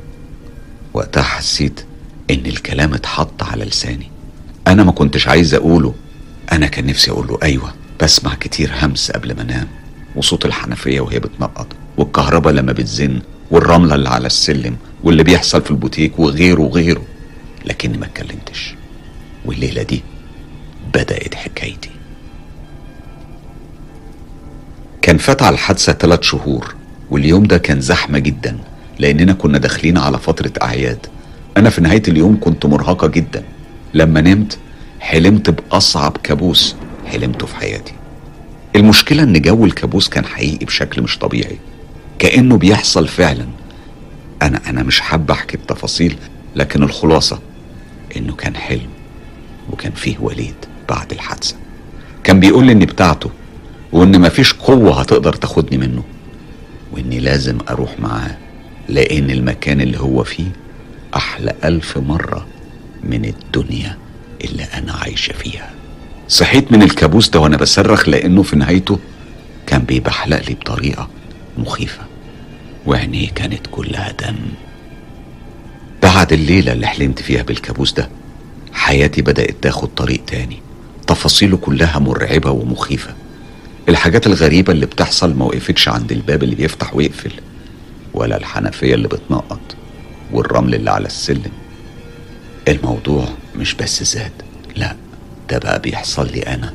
وقتها حسيت إن الكلام اتحط على لساني. أنا ما كنتش عايز أقوله. أنا كان نفسي أقوله أيوة بسمع كتير همس قبل ما أنام. وصوت الحنفية وهي بتنقط والكهرباء لما بتزن والرملة اللي على السلم واللي بيحصل في البوتيك وغيره وغيره. لكني ما اتكلمتش. والليلة دي بدأت حكايتي. كان فات على الحادثة ثلاث شهور واليوم ده كان زحمة جدا لأننا كنا داخلين على فترة أعياد. أنا في نهاية اليوم كنت مرهقة جدا. لما نمت حلمت بأصعب كابوس حلمته في حياتي. المشكلة إن جو الكابوس كان حقيقي بشكل مش طبيعي. كأنه بيحصل فعلا. أنا أنا مش حابة أحكي التفاصيل لكن الخلاصة إنه كان حلم وكان فيه وليد بعد الحادثة. كان بيقول لي إني بتاعته وإن مفيش قوة هتقدر تاخدني منه. وإني لازم أروح معاه لأن المكان اللي هو فيه أحلى ألف مرة من الدنيا اللي أنا عايشة فيها. صحيت من الكابوس ده وأنا بصرخ لأنه في نهايته كان بيبحلق لي بطريقة مخيفة. وعينيه كانت كلها دم. بعد الليلة اللي حلمت فيها بالكابوس ده حياتي بدأت تاخد طريق تاني. تفاصيله كلها مرعبة ومخيفة. الحاجات الغريبة اللي بتحصل ما وقفتش عند الباب اللي بيفتح ويقفل ولا الحنفية اللي بتنقط والرمل اللي على السلم. الموضوع مش بس زاد لا ده بقى بيحصل لي أنا.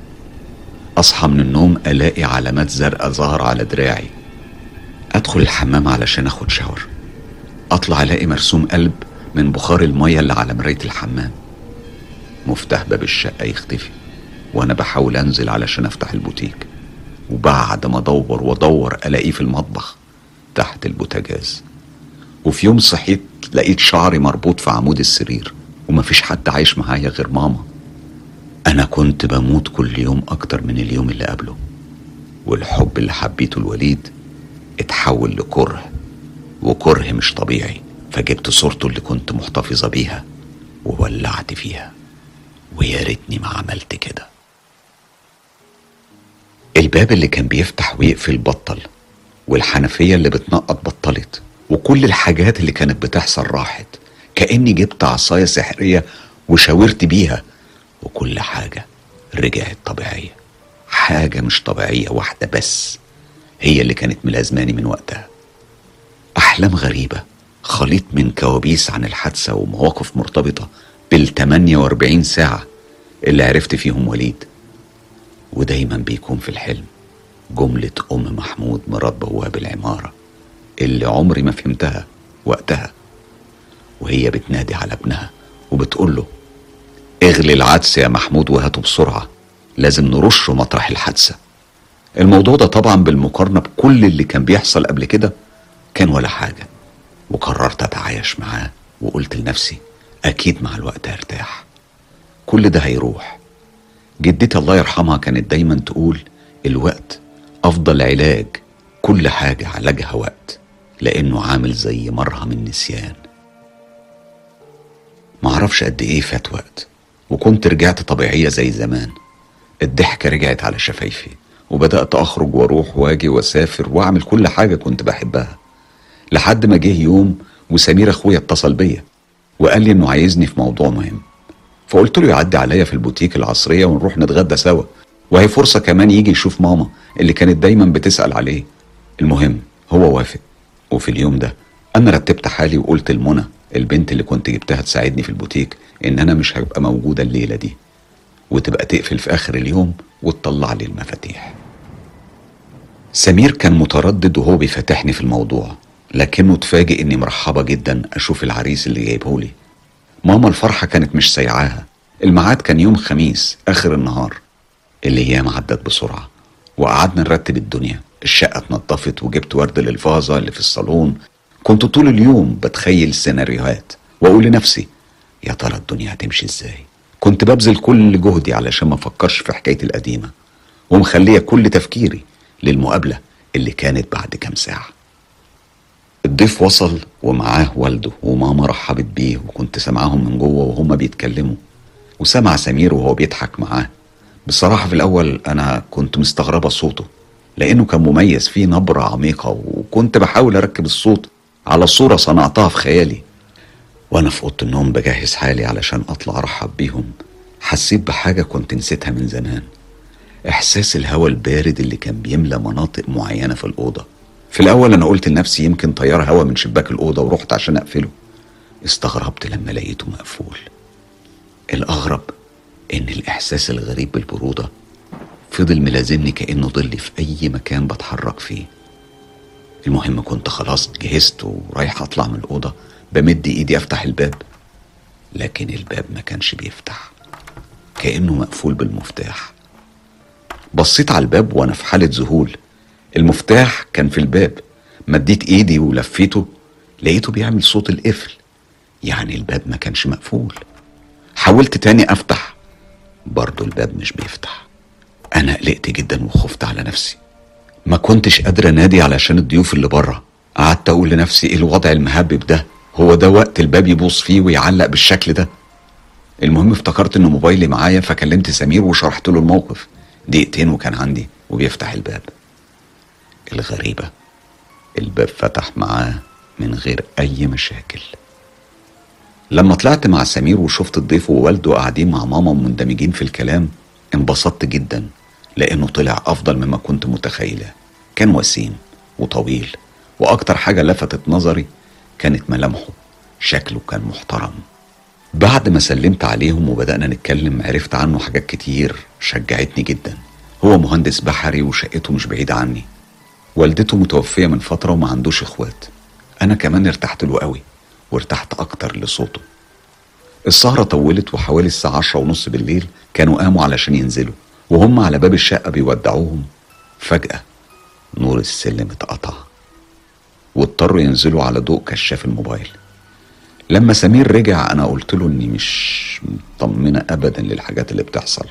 أصحى من النوم ألاقي علامات زرقاء ظهر على دراعي. أدخل الحمام علشان أخد شاور. أطلع ألاقي مرسوم قلب من بخار المية اللي على مراية الحمام. مفتاح باب الشقة يختفي وأنا بحاول أنزل علشان أفتح البوتيك. وبعد ما أدور وأدور ألاقيه في المطبخ تحت البوتاجاز. وفي يوم صحيت لقيت شعري مربوط في عمود السرير ومفيش حد عايش معايا غير ماما. أنا كنت بموت كل يوم أكتر من اليوم اللي قبله. والحب اللي حبيته الوليد اتحول لكره وكره مش طبيعي. فجبت صورته اللي كنت محتفظة بيها وولعت فيها. ويا ريتني ما عملت كده. الباب اللي كان بيفتح ويقفل بطل والحنفية اللي بتنقط بطلت وكل الحاجات اللي كانت بتحصل راحت. كأني جبت عصاية سحرية وشاورت بيها وكل حاجة رجعت طبيعية. حاجة مش طبيعية واحدة بس هي اللي كانت ملازماني من وقتها. أحلام غريبة خليط من كوابيس عن الحادثة ومواقف مرتبطة بال 48 ساعة اللي عرفت فيهم وليد. ودايما بيكون في الحلم. جملة أم محمود مرات بواب العمارة اللي عمري ما فهمتها وقتها. وهي بتنادي على ابنها وبتقول له اغلي العدس يا محمود وهاته بسرعة لازم نرشه مطرح الحادثة. الموضوع ده طبعا بالمقارنة بكل اللي كان بيحصل قبل كده كان ولا حاجة. وقررت أتعايش معاه وقلت لنفسي أكيد مع الوقت هرتاح. كل ده هيروح. جدتي الله يرحمها كانت دايما تقول الوقت أفضل علاج كل حاجة علاجها وقت لأنه عامل زي مرهم النسيان معرفش قد إيه فات وقت وكنت رجعت طبيعية زي زمان. الضحكة رجعت على شفايفي وبدأت أخرج وأروح وأجي وأسافر وأعمل كل حاجة كنت بحبها لحد ما جه يوم وسمير أخويا اتصل بيا وقال لي إنه عايزني في موضوع مهم. فقلت له يعدي عليا في البوتيك العصرية ونروح نتغدى سوا. وهي فرصة كمان يجي يشوف ماما اللي كانت دايما بتسأل عليه. المهم هو وافق. وفي اليوم ده أنا رتبت حالي وقلت لمنى البنت اللي كنت جبتها تساعدني في البوتيك إن أنا مش هبقى موجودة الليلة دي. وتبقى تقفل في آخر اليوم وتطلع لي المفاتيح. سمير كان متردد وهو بيفتحني في الموضوع لكنه اتفاجئ إني مرحبة جدا أشوف العريس اللي جايبه لي ماما الفرحة كانت مش سايعاها. الميعاد كان يوم خميس آخر النهار. الأيام عدت بسرعة وقعدنا نرتب الدنيا. الشقة اتنضفت وجبت ورد للفازة اللي في الصالون. كنت طول اليوم بتخيل السيناريوهات وأقول لنفسي يا ترى الدنيا هتمشي إزاي؟ كنت ببذل كل جهدي علشان ما أفكرش في حكايتي القديمة. ومخلية كل تفكيري للمقابلة اللي كانت بعد كام ساعة. الضيف وصل ومعاه والده وماما رحبت بيه وكنت سامعاهم من جوه وهما بيتكلموا. وسمع سمير وهو بيضحك معاه. بصراحة في الأول أنا كنت مستغربة صوته لأنه كان مميز فيه نبرة عميقة وكنت بحاول أركب الصوت على صورة صنعتها في خيالي. وأنا في أوضة النوم بجهز حالي علشان أطلع أرحب بيهم. حسيت بحاجة كنت نسيتها من زمان. إحساس الهواء البارد اللي كان بيملى مناطق معينة في الأوضة. في الأول أنا قلت لنفسي يمكن طيار هوا من شباك الأوضة ورحت عشان أقفله. استغربت لما لقيته مقفول. الأغرب إن الإحساس الغريب بالبرودة فضل ملازمني كأنه ظلي في أي مكان بتحرك فيه. المهم كنت خلاص جهزت ورايح أطلع من الأوضة. بمد إيدي أفتح الباب لكن الباب ما كانش بيفتح. كأنه مقفول بالمفتاح. بصيت على الباب وأنا في حالة ذهول. المفتاح كان في الباب. مديت ايدي ولفيته لقيته بيعمل صوت القفل. يعني الباب ما كانش مقفول. حاولت تاني افتح برضه الباب مش بيفتح. أنا قلقت جدا وخفت على نفسي. ما كنتش قادر انادي علشان الضيوف اللي بره. قعدت أقول لنفسي إيه الوضع المهبب ده؟ هو ده وقت الباب يبوظ فيه ويعلق بالشكل ده؟ المهم افتكرت إن موبايلي معايا فكلمت سمير وشرحت له الموقف. دقيقتين وكان عندي وبيفتح الباب. الغريبة. الباب فتح معاه من غير أي مشاكل. لما طلعت مع سمير وشفت الضيف ووالده قاعدين مع ماما مندمجين في الكلام انبسطت جدا لأنه طلع أفضل مما كنت متخيلة. كان وسيم وطويل وأكتر حاجة لفتت نظري كانت ملامحه. شكله كان محترم. بعد ما سلمت عليهم وبدأنا نتكلم عرفت عنه حاجات كتير شجعتني جدا. هو مهندس بحري وشقته مش بعيدة عني. والدته متوفية من فترة وما عندوش إخوات. أنا كمان ارتحت له قوي وارتحت أكتر لصوته. السهرة طولت وحوالي الساعة عشرة ونص بالليل كانوا قاموا علشان ينزلوا وهم على باب الشقة بيودعوهم. فجأة نور السلم اتقطع واضطروا ينزلوا على ضوء كشاف الموبايل. لما سمير رجع أنا قلت له إني مش مطمنة ابدا للحاجات اللي بتحصل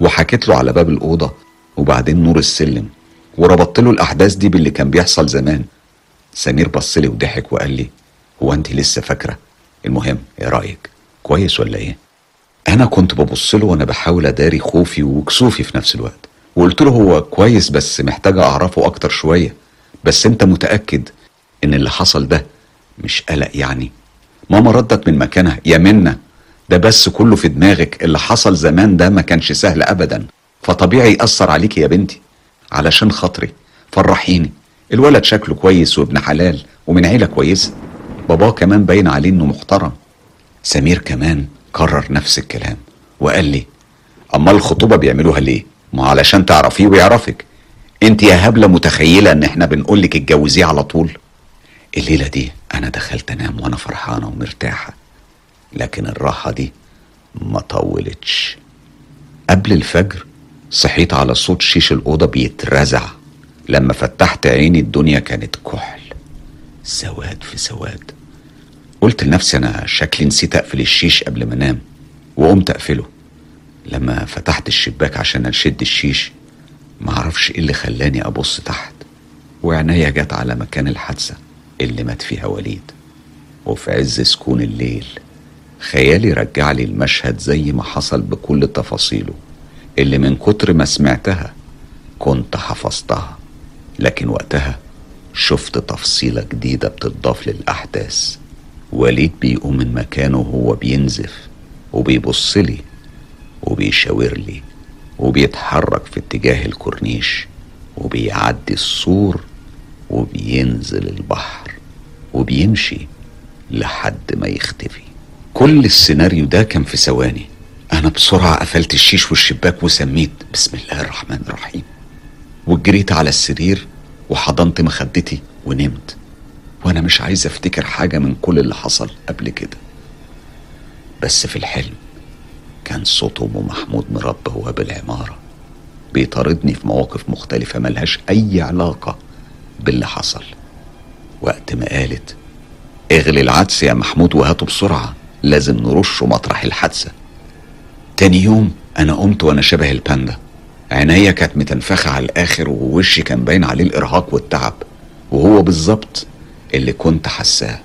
وحكيت له على باب الأوضة وبعدين نور السلم وربطت له الأحداث دي باللي كان بيحصل زمان. سمير بص لي وضحك وقال لي هو أنت لسه فاكرة؟ المهم إيه رأيك؟ كويس ولا إيه؟ أنا كنت ببص له وأنا بحاول أداري خوفي وكسوفي في نفس الوقت. وقلت له هو كويس بس محتاج أعرفه أكتر شوية. بس أنت متأكد إن اللي حصل ده مش قلق يعني؟ ماما ردت من مكانها يا منى ده بس كله في دماغك. اللي حصل زمان ده ما كانش سهل ابدا. فطبيعي يأثر عليك يا بنتي. علشان خاطري فرحيني. الولد شكله كويس وابن حلال ومن عيلة كويسة. باباه كمان باين عليه إنه محترم. سمير كمان كرر نفس الكلام وقال لي أمال الخطوبة بيعملوها ليه؟ ما علشان تعرفيه ويعرفك. أنت يا هبلة متخيلة إن إحنا بنقولك اتجوزيه على طول. الليلة دي أنا دخلت أنام وأنا فرحانة ومرتاحة. لكن الراحة دي ما طولتش. قبل الفجر صحيت على صوت شيش الأوضة بيترزع. لما فتحت عيني الدنيا كانت كحل. سواد في سواد. قلت لنفسي أنا شكلي نسيت أقفل الشيش قبل ما أنام. وقمت أقفله. لما فتحت الشباك عشان أشد الشيش معرفش إيه اللي خلاني أبص تحت. وعناية جت على مكان الحادثة اللي مات فيها وليد. وفي عز سكون الليل خيالي رجع لي المشهد زي ما حصل بكل تفاصيله. اللي من كتر ما سمعتها كنت حفظتها لكن وقتها شفت تفصيلة جديدة بتضاف للأحداث. وليد بيقوم من مكانه وهو بينزف وبيبص لي وبيشاور لي وبيتحرك في اتجاه الكورنيش وبيعدي السور وبينزل البحر وبيمشي لحد ما يختفي. كل السيناريو ده كان في ثواني. أنا بسرعة قفلت الشيش والشباك وسميت بسم الله الرحمن الرحيم. وجريت على السرير وحضنت مخدتي ونمت. وأنا مش عايز أفتكر حاجة من كل اللي حصل قبل كده. بس في الحلم كان صوت أم محمود مربى هو بالعمارة بيطاردني في مواقف مختلفة ملهاش أي علاقة باللي حصل. وقت ما قالت اغلي العدس يا محمود وهاته بسرعة لازم نرشه مطرح الحادثة. تاني يوم أنا قمت وأنا شبه الباندا. عينيا كانت متنفخة على الآخر ووشي كان باين عليه الإرهاق والتعب. وهو بالظبط اللي كنت حاساه.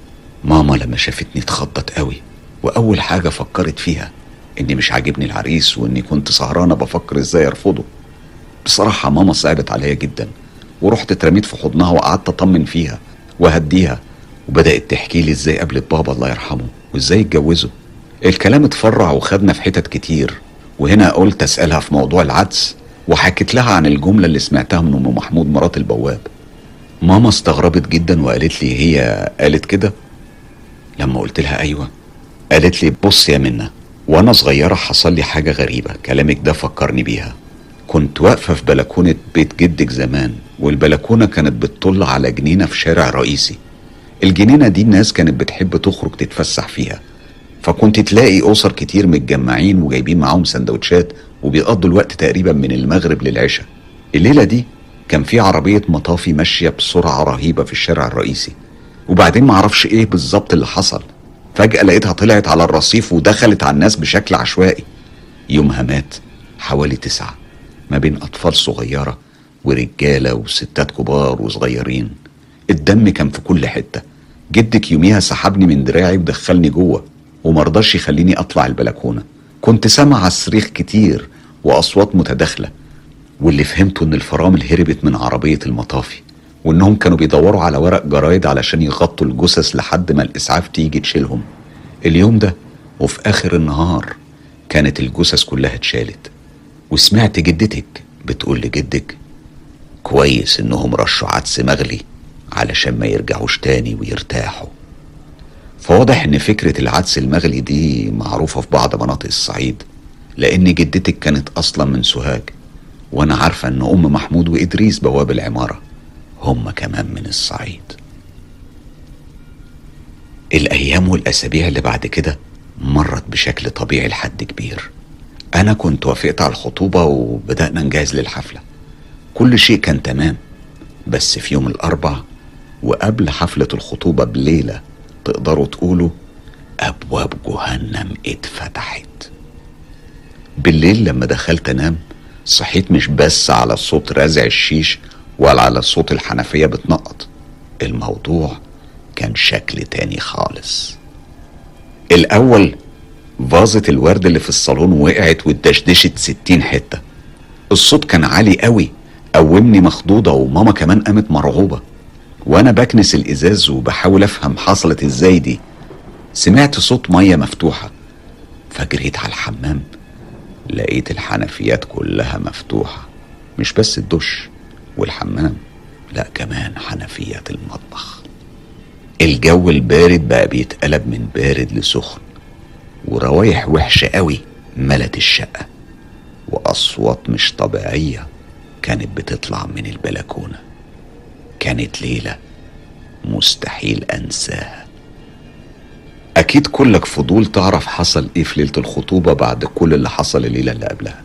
ماما لما شافتني اتخضت قوي وأول حاجة فكرت فيها إني مش عاجبني العريس وإني كنت سهرانة بفكر إزاي أرفضه. بصراحة ماما صعبت عليا جدا ورحت اترميت في حضنها وقعدت أطمن فيها وهديها وبدأت تحكي لي إزاي قابلت بابا الله يرحمه وإزاي اتجوزوا الكلام اتفرع وخدنا في حتت كتير وهنا قلت أسألها في موضوع العدس وحكيت لها عن الجملة اللي سمعتها من أم محمود مرات البواب. ماما استغربت جدا وقالت لي هي قالت كده. لما قلت لها أيوه قالت لي بص يا منى وأنا صغيرة حصل لي حاجة غريبة كلامك ده فكرني بيها. كنت واقفة في بلكونة بيت جدك زمان والبلكونة كانت بتطل على جنينة في شارع رئيسي. الجنينة دي الناس كانت بتحب تخرج تتفسح فيها. فكنت تلاقي أسر كتير متجمعين وجايبين معاهم سندوتشات وبيقضوا الوقت تقريبا من المغرب للعشاء. الليلة دي كان في عربية مطافي ماشية بسرعة رهيبة في الشارع الرئيسي. وبعدين معرفش إيه بالظبط اللي حصل. فجأة لقيتها طلعت على الرصيف ودخلت على الناس بشكل عشوائي. يومها مات حوالي تسعة ما بين أطفال صغيرة ورجالة وستات كبار وصغيرين. الدم كان في كل حتة. جدك يوميها سحبني من دراعي ودخلني جوه. ومرضاش يخليني أطلع البلكونة. كنت سامع صريخ كتير وأصوات متداخلة واللي فهمته إن الفرامل هربت من عربية المطافي وإنهم كانوا بيدوروا على ورق جرايد علشان يغطوا الجثث لحد ما الإسعاف تيجي تشيلهم. اليوم ده وفي آخر النهار كانت الجثث كلها اتشالت. وسمعت جدتك بتقول لجدك كويس إنهم رشوا عدس مغلي علشان ما يرجعوش تاني ويرتاحوا. فواضح إن فكرة العدس المغلي دي معروفة في بعض مناطق الصعيد لأن جدتك كانت أصلا من سوهاج وأنا عارفة إن أم محمود وإدريس بواب العمارة هم كمان من الصعيد. الأيام والأسابيع اللي بعد كده مرت بشكل طبيعي لحد كبير. أنا كنت وافقت على الخطوبة وبدأنا نجهز للحفلة. كل شيء كان تمام بس في يوم الأربع وقبل حفلة الخطوبة بليلة تقدروا تقولوا أبواب جهنم اتفتحت. بالليل لما دخلت أنام صحيت مش بس على صوت رازع الشيش ولا على صوت الحنفية بتنقط. الموضوع كان شكل تاني خالص. الأول فازة الورد اللي في الصالون وقعت واتدشدشت ستين حتة. الصوت كان عالي قوي قومني مخضوضة وماما كمان قامت مرعوبة. وأنا بكنس الازاز وبحاول افهم حصلت إزاي دي. سمعت صوت مية مفتوحة. فجريت على الحمام. لقيت الحنفيات كلها مفتوحة. مش بس الدش والحمام لا كمان حنفيات المطبخ. الجو البارد بقى بيتقلب من بارد لسخن. وروايح وحشة قوي ملت الشقة. وأصوات مش طبيعية كانت بتطلع من البلكونة. كانت ليلة مستحيل أنساها. أكيد كلك فضول تعرف حصل إيه في ليلة الخطوبة بعد كل اللي حصل الليلة اللي قبلها.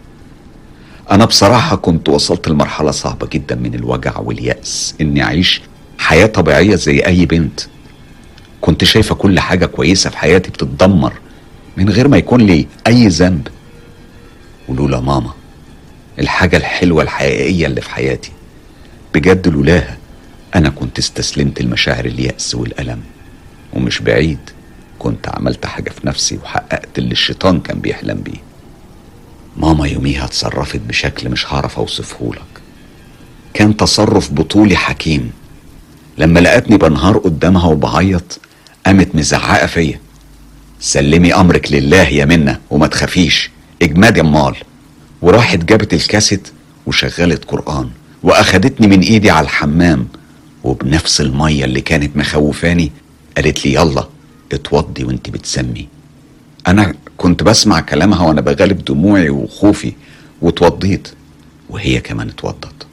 أنا بصراحة كنت وصلت لمرحلة صعبة جدا من الوجع واليأس إني أعيش حياة طبيعية زي أي بنت. كنت شايفة كل حاجة كويسة في حياتي بتتدمر من غير ما يكون لي أي ذنب. ولولا ماما الحاجة الحلوة الحقيقية اللي في حياتي بجد لولاها أنا كنت استسلمت لمشاعر اليأس والألم ومش بعيد كنت عملت حاجة في نفسي وحققت اللي الشيطان كان بيحلم بيه. ماما يوميها اتصرفت بشكل مش هعرف أوصفه لك. كان تصرف بطولي حكيم. لما لقتني بنهار قدامها وبعيط قامت مزعقة فيا. سلمي أمرك لله يا منة وما تخافيش اجمادي امال وراحت جابت الكاسيت وشغلت قرآن وأخدتني من إيدي على الحمام. وبنفس المية اللي كانت مخوفاني قالت لي يلا اتوضي وانت بتسمي. أنا كنت بسمع كلامها وأنا بغلب دموعي وخوفي واتوضيت وهي كمان اتوضت.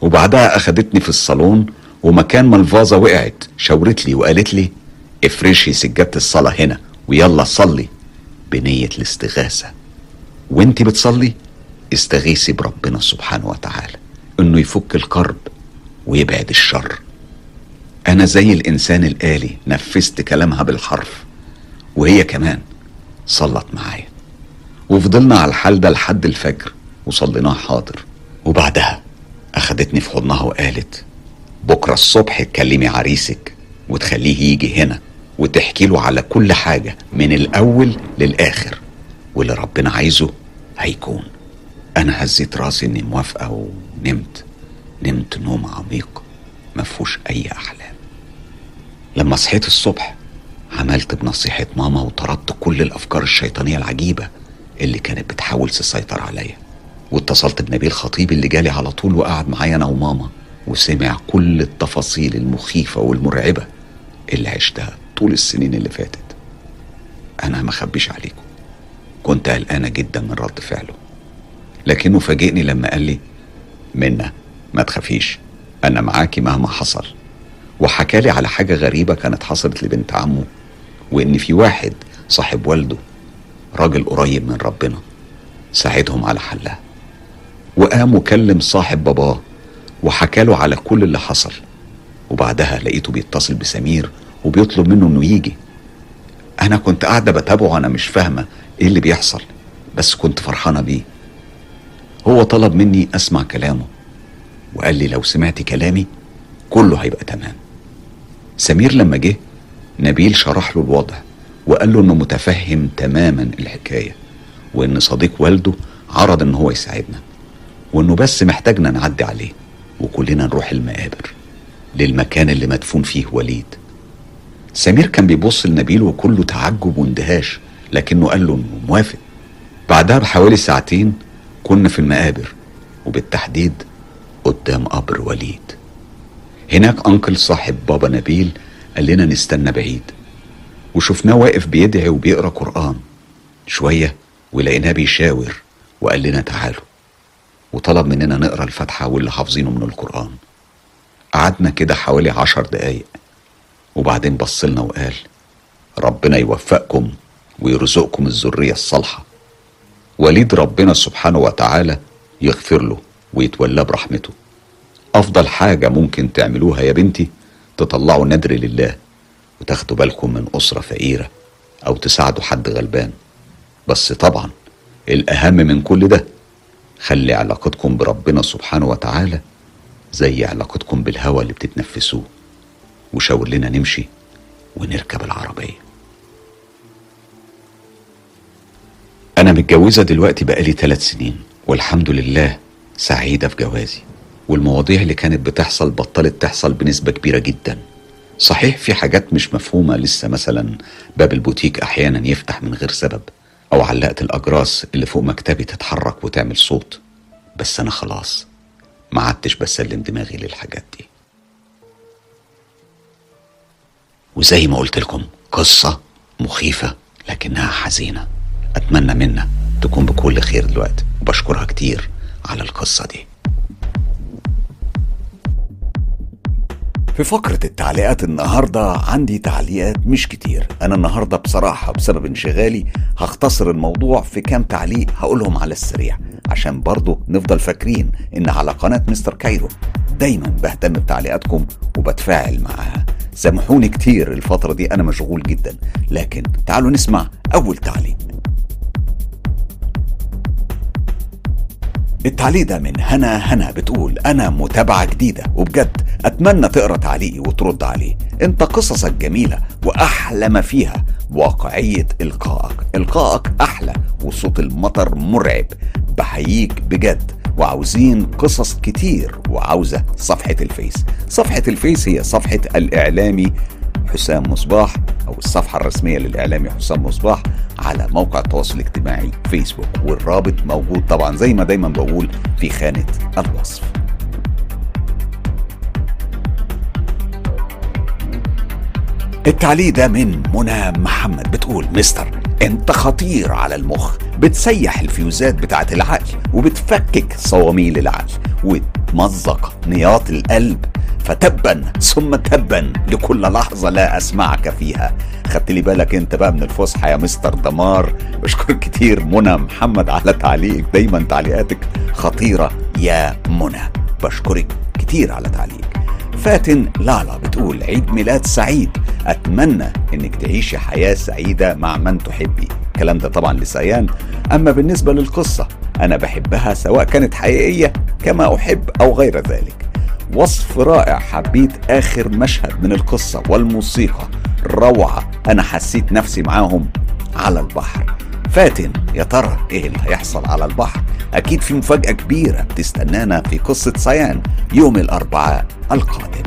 وبعدها أخدتني في الصالون ومكان ما الفازة وقعت شاورت لي وقالت لي افرشي سجادة الصلاة هنا ويلا صلي. بنية الاستغاثة. وانت بتصلي استغيثي بربنا سبحانه وتعالى إنه يفك الكرب ويبعد الشر. أنا زي الإنسان الآلي نفذت كلامها بالحرف وهي كمان صلت معايا. وفضلنا على الحال ده لحد الفجر وصليناه حاضر. وبعدها أخدتني في حضنها وقالت بكرة الصبح تكلمي عريسك وتخليه يجي هنا وتحكي له على كل حاجة من الأول للآخر. واللي ربنا عايزه هيكون. أنا هزيت راسي إني موافقة ونمت. نمت نوم عميق مفهوش أي أحلام. لما صحيت الصبح عملت بنصيحة ماما وطردت كل الأفكار الشيطانية العجيبة اللي كانت بتحاول تسيطر عليا. واتصلت بنبيل خطيب اللي جالي على طول وقعد معايا أنا وماما وسمع كل التفاصيل المخيفة والمرعبة اللي عشتها طول السنين اللي فاتت. أنا ما خبيش عليكم. كنت قلقانة جدا من رد فعله. لكنه فاجئني لما قال لي منى ما تخافيش أنا معاكي مهما حصل. وحكالي على حاجة غريبة كانت حصلت لبنت عمه وإن في واحد صاحب والده راجل قريب من ربنا ساعدهم على حلها. وقام وكلم صاحب باباه وحكاله على كل اللي حصل. وبعدها لقيته بيتصل بسمير وبيطلب منه إنه يجي. أنا كنت قاعدة بتابعه أنا مش فاهمة إيه اللي بيحصل بس كنت فرحانة بيه. هو طلب مني أسمع كلامه. وقال لي لو سمعت كلامي كله هيبقى تمام. سمير لما جه نبيل شرح له الوضع وقال له إنه متفهم تماما الحكاية وإن صديق والده عرض إن هو يساعدنا وإنه بس محتاجنا نعدي عليه وكلنا نروح المقابر للمكان اللي مدفون فيه وليد. سمير كان بيبص لنبيل وكله تعجب واندهاش لكنه قال له إنه موافق. بعدها بحوالي ساعتين كنا في المقابر وبالتحديد قدام قبر وليد. هناك أنكل صاحب بابا نبيل قال لنا نستنى بعيد. وشفناه واقف بيدعي وبيقرأ قرآن. شوية ولقيناه بيشاور وقال لنا تعالوا. وطلب مننا نقرأ الفاتحة واللي حافظينه من القرآن. قعدنا كده حوالي عشر دقايق. وبعدين بصلنا وقال ربنا يوفقكم ويرزقكم الذرية الصالحة. وليد ربنا سبحانه وتعالى يغفر له. ويتولاه برحمته. أفضل حاجة ممكن تعملوها يا بنتي تطلعوا ندر لله وتاخدوا بالكم من أسرة فقيرة أو تساعدوا حد غلبان. بس طبعا الأهم من كل ده خلي علاقتكم بربنا سبحانه وتعالى زي علاقتكم بالهوى اللي بتتنفسوه. وشاور لنا نمشي ونركب العربية. أنا متجوزة دلوقتي بقالي ثلاث سنين والحمد لله سعيدة في جوازي والمواضيع اللي كانت بتحصل بطلت تحصل بنسبة كبيرة جدا. صحيح في حاجات مش مفهومة لسه مثلا باب البوتيك أحيانا يفتح من غير سبب أو علقة الأجراس اللي فوق مكتبي تتحرك وتعمل صوت. بس أنا خلاص ما عدتش بسلم دماغي للحاجات دي. وزي ما قلت لكم قصة مخيفة لكنها حزينة. أتمنى منها تكون بكل خير دلوقتي. وبشكرها كتير. على القصة دي. في فقرة التعليقات النهاردة عندي تعليقات مش كتير. أنا النهاردة بصراحة بسبب انشغالي هختصر الموضوع في كام تعليق هقولهم على السريع عشان برضو نفضل فاكرين إن على قناة مستر كايرو دايما بهتم بتعليقاتكم وبتفاعل معاها. سامحوني كتير الفترة دي أنا مشغول جدا. لكن تعالوا نسمع أول تعليق. التعليق ده من هنا هنا بتقول أنا متابعة جديدة وبجد أتمنى تقرأ تعليقي وترد عليه. أنت قصصك جميلة وأحلى ما فيها واقعية إلقائك. إلقائك أحلى وصوت المطر مرعب. بحييك بجد. وعاوزين قصص كتير وعاوزة صفحة الفيس. صفحة الفيس هي صفحة الإعلامي حسام مصباح أو الصفحة الرسمية للإعلامي حسام مصباح. على موقع التواصل الاجتماعي فيسبوك والرابط موجود طبعا زي ما دايما بقول في خانة الوصف. التعليق ده من منى محمد بتقول مستر أنت خطير على المخ بتسيح الفيوزات بتاعت العقل وبتفكك صواميل العقل وتمزق نياط القلب فتبا ثم تبا لكل لحظة لا أسمعك فيها. خدت لي بالك أنت بقى من الفسحة يا مستر دمار؟ بشكر كتير منى محمد على تعليقك دايما تعليقاتك خطيرة يا منى. بشكرك كتير على تعليقك. فاتن لالا بتقول عيد ميلاد سعيد. أتمنى إنك تعيشي حياة سعيدة مع من تحبي. الكلام ده طبعا لسيان. أما بالنسبة للقصة أنا بحبها سواء كانت حقيقية كما أحب أو غير ذلك. وصف رائع حبيت آخر مشهد من القصة والموسيقى. روعة. أنا حسيت نفسي معاهم على البحر. فاتن يا ترى إيه اللي هيحصل على البحر؟ أكيد في مفاجأة كبيرة بتستنانا في قصة سيان يوم الأربعاء القادم.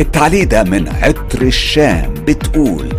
التعليق ده من عطر الشام بتقول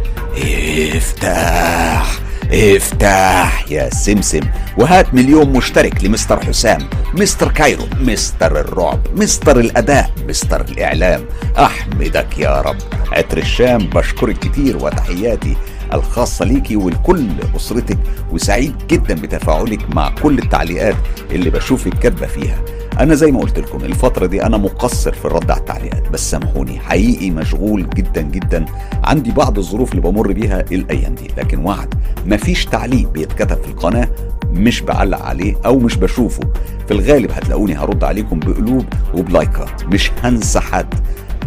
افتح افتح يا سمسم. وهات مليون مشترك لمستر حسام مستر كايرو مستر الرعب مستر الأداء مستر الإعلام. أحمدك يا رب. عطر الشام بشكرك كتير وتحياتي الخاصة ليكي ولكل أسرتك وسعيد جدا بتفاعلك مع كل التعليقات اللي بشوفك كاتبة فيها. أنا زي ما قلت لكم الفترة دي أنا مقصر في الرد على التعليقات بس سامحوني حقيقي مشغول جدا جدا عندي بعض الظروف اللي بمر بيها الأيام دي لكن وعد مفيش تعليق بيتكتب في القناة مش بعلق عليه أو مش بشوفه. في الغالب هتلاقوني هرد عليكم بقلوب وبلايكات مش هنسى حد.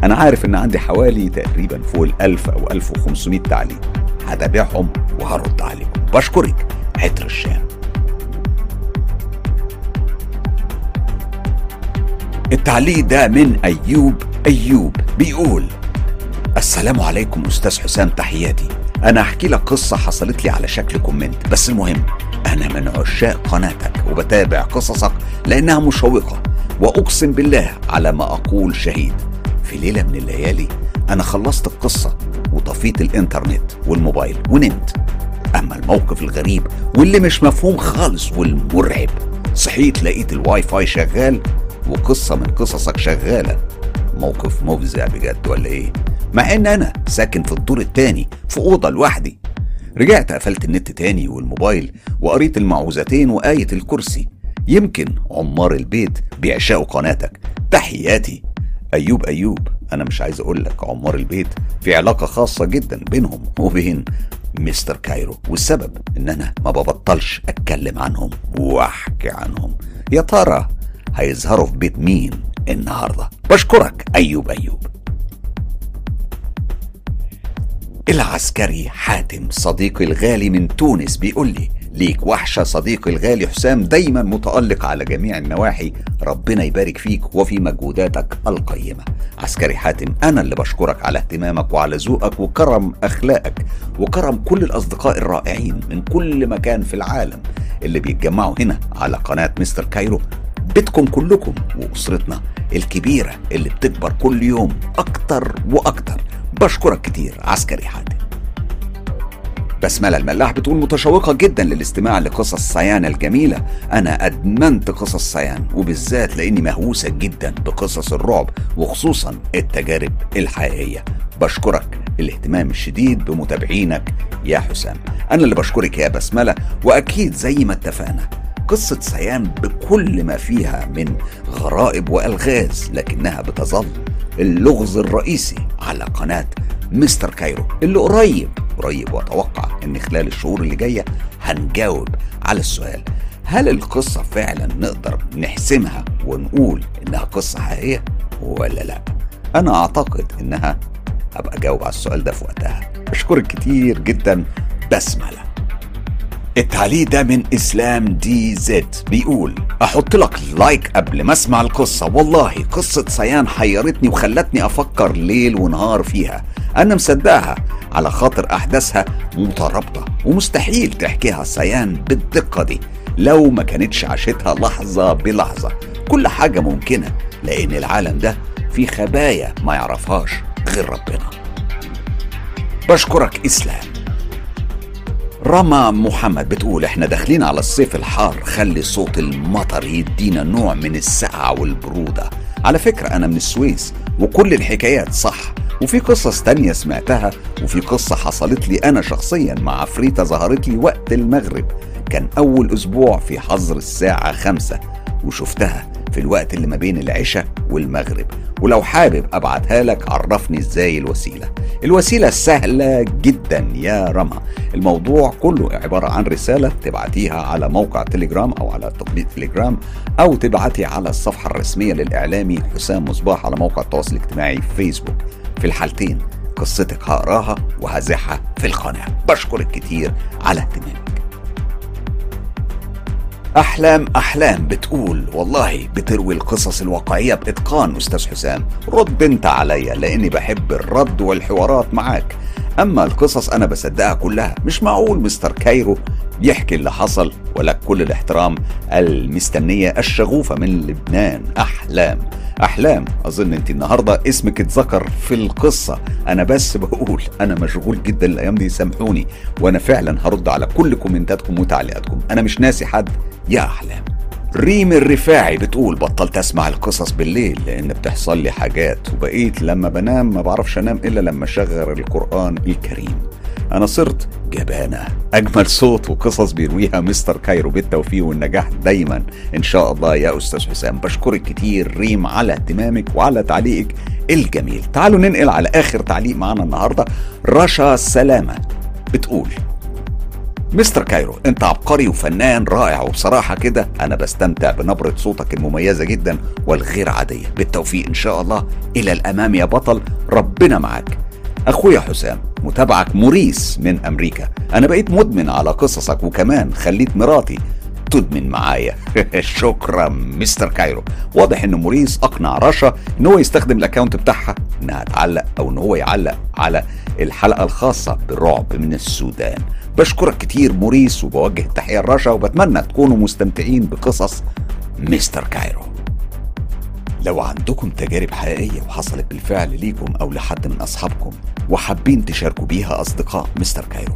أنا عارف إن عندي حوالي تقريبا فوق الألف أو 1500 تعليق هتابعهم وهرد عليكم. بشكرك عطر الشام. التعليق ده من أيوب أيوب بيقول السلام عليكم أستاذ حسام تحياتي. أنا أحكي لك قصة حصلت لي على شكل كومنت بس المهم أنا من عشاق قناتك وبتابع قصصك لأنها مشوقة وأقسم بالله على ما أقول شهيد. في ليلة من الليالي أنا خلصت القصة وطفيت الإنترنت والموبايل ونمت. أما الموقف الغريب واللي مش مفهوم خالص والمرعب صحيت لقيت الواي فاي شغال وقصة من قصصك شغالة. موقف مفزع بجد ولا إيه؟ مع إن أنا ساكن في الدور التاني في أوضة لوحدي. رجعت قفلت النت تاني والموبايل وقريت المعوذتين وآية الكرسي. يمكن عمار البيت بيعشقوا قناتك. تحياتي. أيوب أيوب أنا مش عايز أقول لك عمار البيت في علاقة خاصة جدا بينهم وبين مستر كايرو. والسبب إن أنا ما ببطلش أتكلم عنهم وأحكي عنهم. يا ترى هيظهروا في بيت مين النهارده؟ بشكرك أيوب أيوب. العسكري حاتم صديقي الغالي من تونس بيقول لي ليك وحشة صديقي الغالي حسام دايما متألق على جميع النواحي ربنا يبارك فيك وفي مجهوداتك القيمة. عسكري حاتم أنا اللي بشكرك على اهتمامك وعلى ذوقك وكرم أخلاقك وكرم كل الأصدقاء الرائعين من كل مكان في العالم اللي بيتجمعوا هنا على قناة مستر كايرو. بيتكم كلكم وأسرتنا الكبيرة اللي بتكبر كل يوم أكتر وأكتر. بشكرك كتير عسكري حاتم. بسملة الملاح بتقول متشوقة جدا للاستماع لقصص صيان الجميلة. أنا أدمنت قصص سيان وبالذات لأني مهووسة جدا بقصص الرعب وخصوصا التجارب الحقيقية. بشكرك الاهتمام الشديد بمتابعينك يا حسام. أنا اللي بشكرك يا بسملة وأكيد زي ما اتفقنا قصة سيان بكل ما فيها من غرائب وألغاز لكنها بتظل اللغز الرئيسي على قناة Mister Cairo. اللي قريب قريب وأتوقع إن خلال الشهور اللي جاية هنجاوب على السؤال هل القصة فعلا نقدر نحسمها ونقول إنها قصة حقيقية ولا لأ؟ أنا أعتقد إنها هبقى أجاوب على السؤال ده في وقتها. أشكرك كتير جدا بسملة التعليق ده من إسلام دي زد بيقول أحط لك لايك قبل ما أسمع القصة. والله قصة سيان حيرتني وخلتني أفكر ليل ونهار فيها. أنا مصدقها. على خاطر أحداثها مترابطة. ومستحيل تحكيها سيان بالدقة دي. لو ما كانتش عاشتها لحظة بلحظة. كل حاجة ممكنة. لأن العالم ده فيه خبايا ما يعرفهاش غير ربنا. بشكرك إسلام. رما محمد بتقول إحنا داخلين على الصيف الحار خلي صوت المطر يدينا نوع من السقعة والبرودة. على فكرة أنا من السويس وكل الحكايات صح وفي قصص تانية سمعتها وفي قصة حصلت لي أنا شخصيا مع عفريتة ظهرت لي وقت المغرب. كان أول أسبوع في حظر الساعة خمسة وشفتها في الوقت اللي ما بين العشاء والمغرب. ولو حابب أبعتها لك عرفني إزاي الوسيلة. الوسيلة سهلة جدا يا رما. الموضوع كله عبارة عن رسالة تبعتيها على موقع تليجرام أو على تطبيق تليجرام أو تبعتي على الصفحة الرسمية للإعلامي حسام مصباح على موقع التواصل الاجتماعي فيسبوك. في الحالتين قصتك هقراها وهزحها في القناة. بشكرك كتير على اهتمامك. أحلام أحلام بتقول والله بتروي القصص الواقعية بإتقان أستاذ حسام. رد أنت عليا لأني بحب الرد والحوارات معاك. أما القصص أنا بصدقها كلها. مش معقول مستر كايرو يحكي اللي حصل ولك كل الاحترام المستنية الشغوفة من لبنان. أحلام. أحلام. أظن أنت النهاردة اسمك اتذكر في القصة. أنا بس بقول أنا مشغول جدا الأيام دي سامحوني. وأنا فعلا هرد على كل كومنتاتكم وتعليقاتكم. أنا مش ناسي حد. يا أحلام. ريم الرفاعي بتقول بطلت أسمع القصص بالليل لأن بتحصل لي حاجات. وبقيت لما بنام ما بعرفش أنام إلا لما أشغل القرآن الكريم. أنا صرت جبانة. أجمل صوت وقصص بيرويها Mister Cairo بالتوفيق والنجاح دايما. إن شاء الله يا أستاذ حسام بشكرك كتير ريم على اهتمامك وعلى تعليقك الجميل. تعالوا ننقل على آخر تعليق معانا النهارده. رشا سلامة بتقول Mister Cairo أنت عبقري وفنان رائع. وبصراحة كده أنا بستمتع بنبرة صوتك المميزة جدا والغير عادية. بالتوفيق إن شاء الله. إلى الأمام يا بطل. ربنا معاك. أخويا حسام متابعك موريس من أمريكا. أنا بقيت مدمن على قصصك وكمان خليت مراتي تدمن معايا. [laughs] شكرا Mister Cairo. واضح إن موريس أقنع رشا إن هو يستخدم ال account بتاعها إنها تعلق أو إن هو يعلق على الحلقة الخاصة برعب من السودان. بشكرك كتير موريس وبوجه التحية لرشا وبتمنى تكونوا مستمتعين بقصص Mister Cairo. لو عندكم تجارب حقيقية وحصلت بالفعل ليكم أو لحد من أصحابكم وحابين تشاركوا بيها أصدقاء Mister Cairo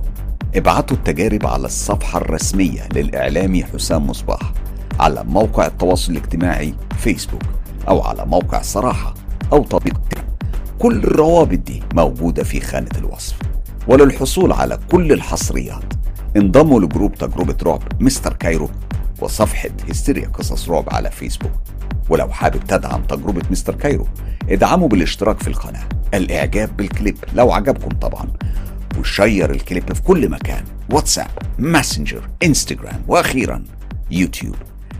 ابعتوا التجارب على الصفحة الرسمية للإعلامي حسام مصباح على موقع التواصل الاجتماعي فيسبوك أو على موقع صراحة أو تطبيق. كل الروابط دي موجودة في خانة الوصف وللحصول على كل الحصريات انضموا ل group تجربة رعب Mister Cairo وصفحة هستيريا قصص رعب على فيسبوك ولو حابب تدعم تجربة Mister Cairo ادعموا بالاشتراك في القناة. الإعجاب بالكليب لو عجبكم طبعا. و share الكليب في كل مكان. واتساب ماسنجر انستجرام وأخيرا يوتيوب.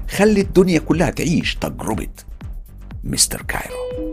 خلي الدنيا كلها تعيش تجربة Mister Cairo.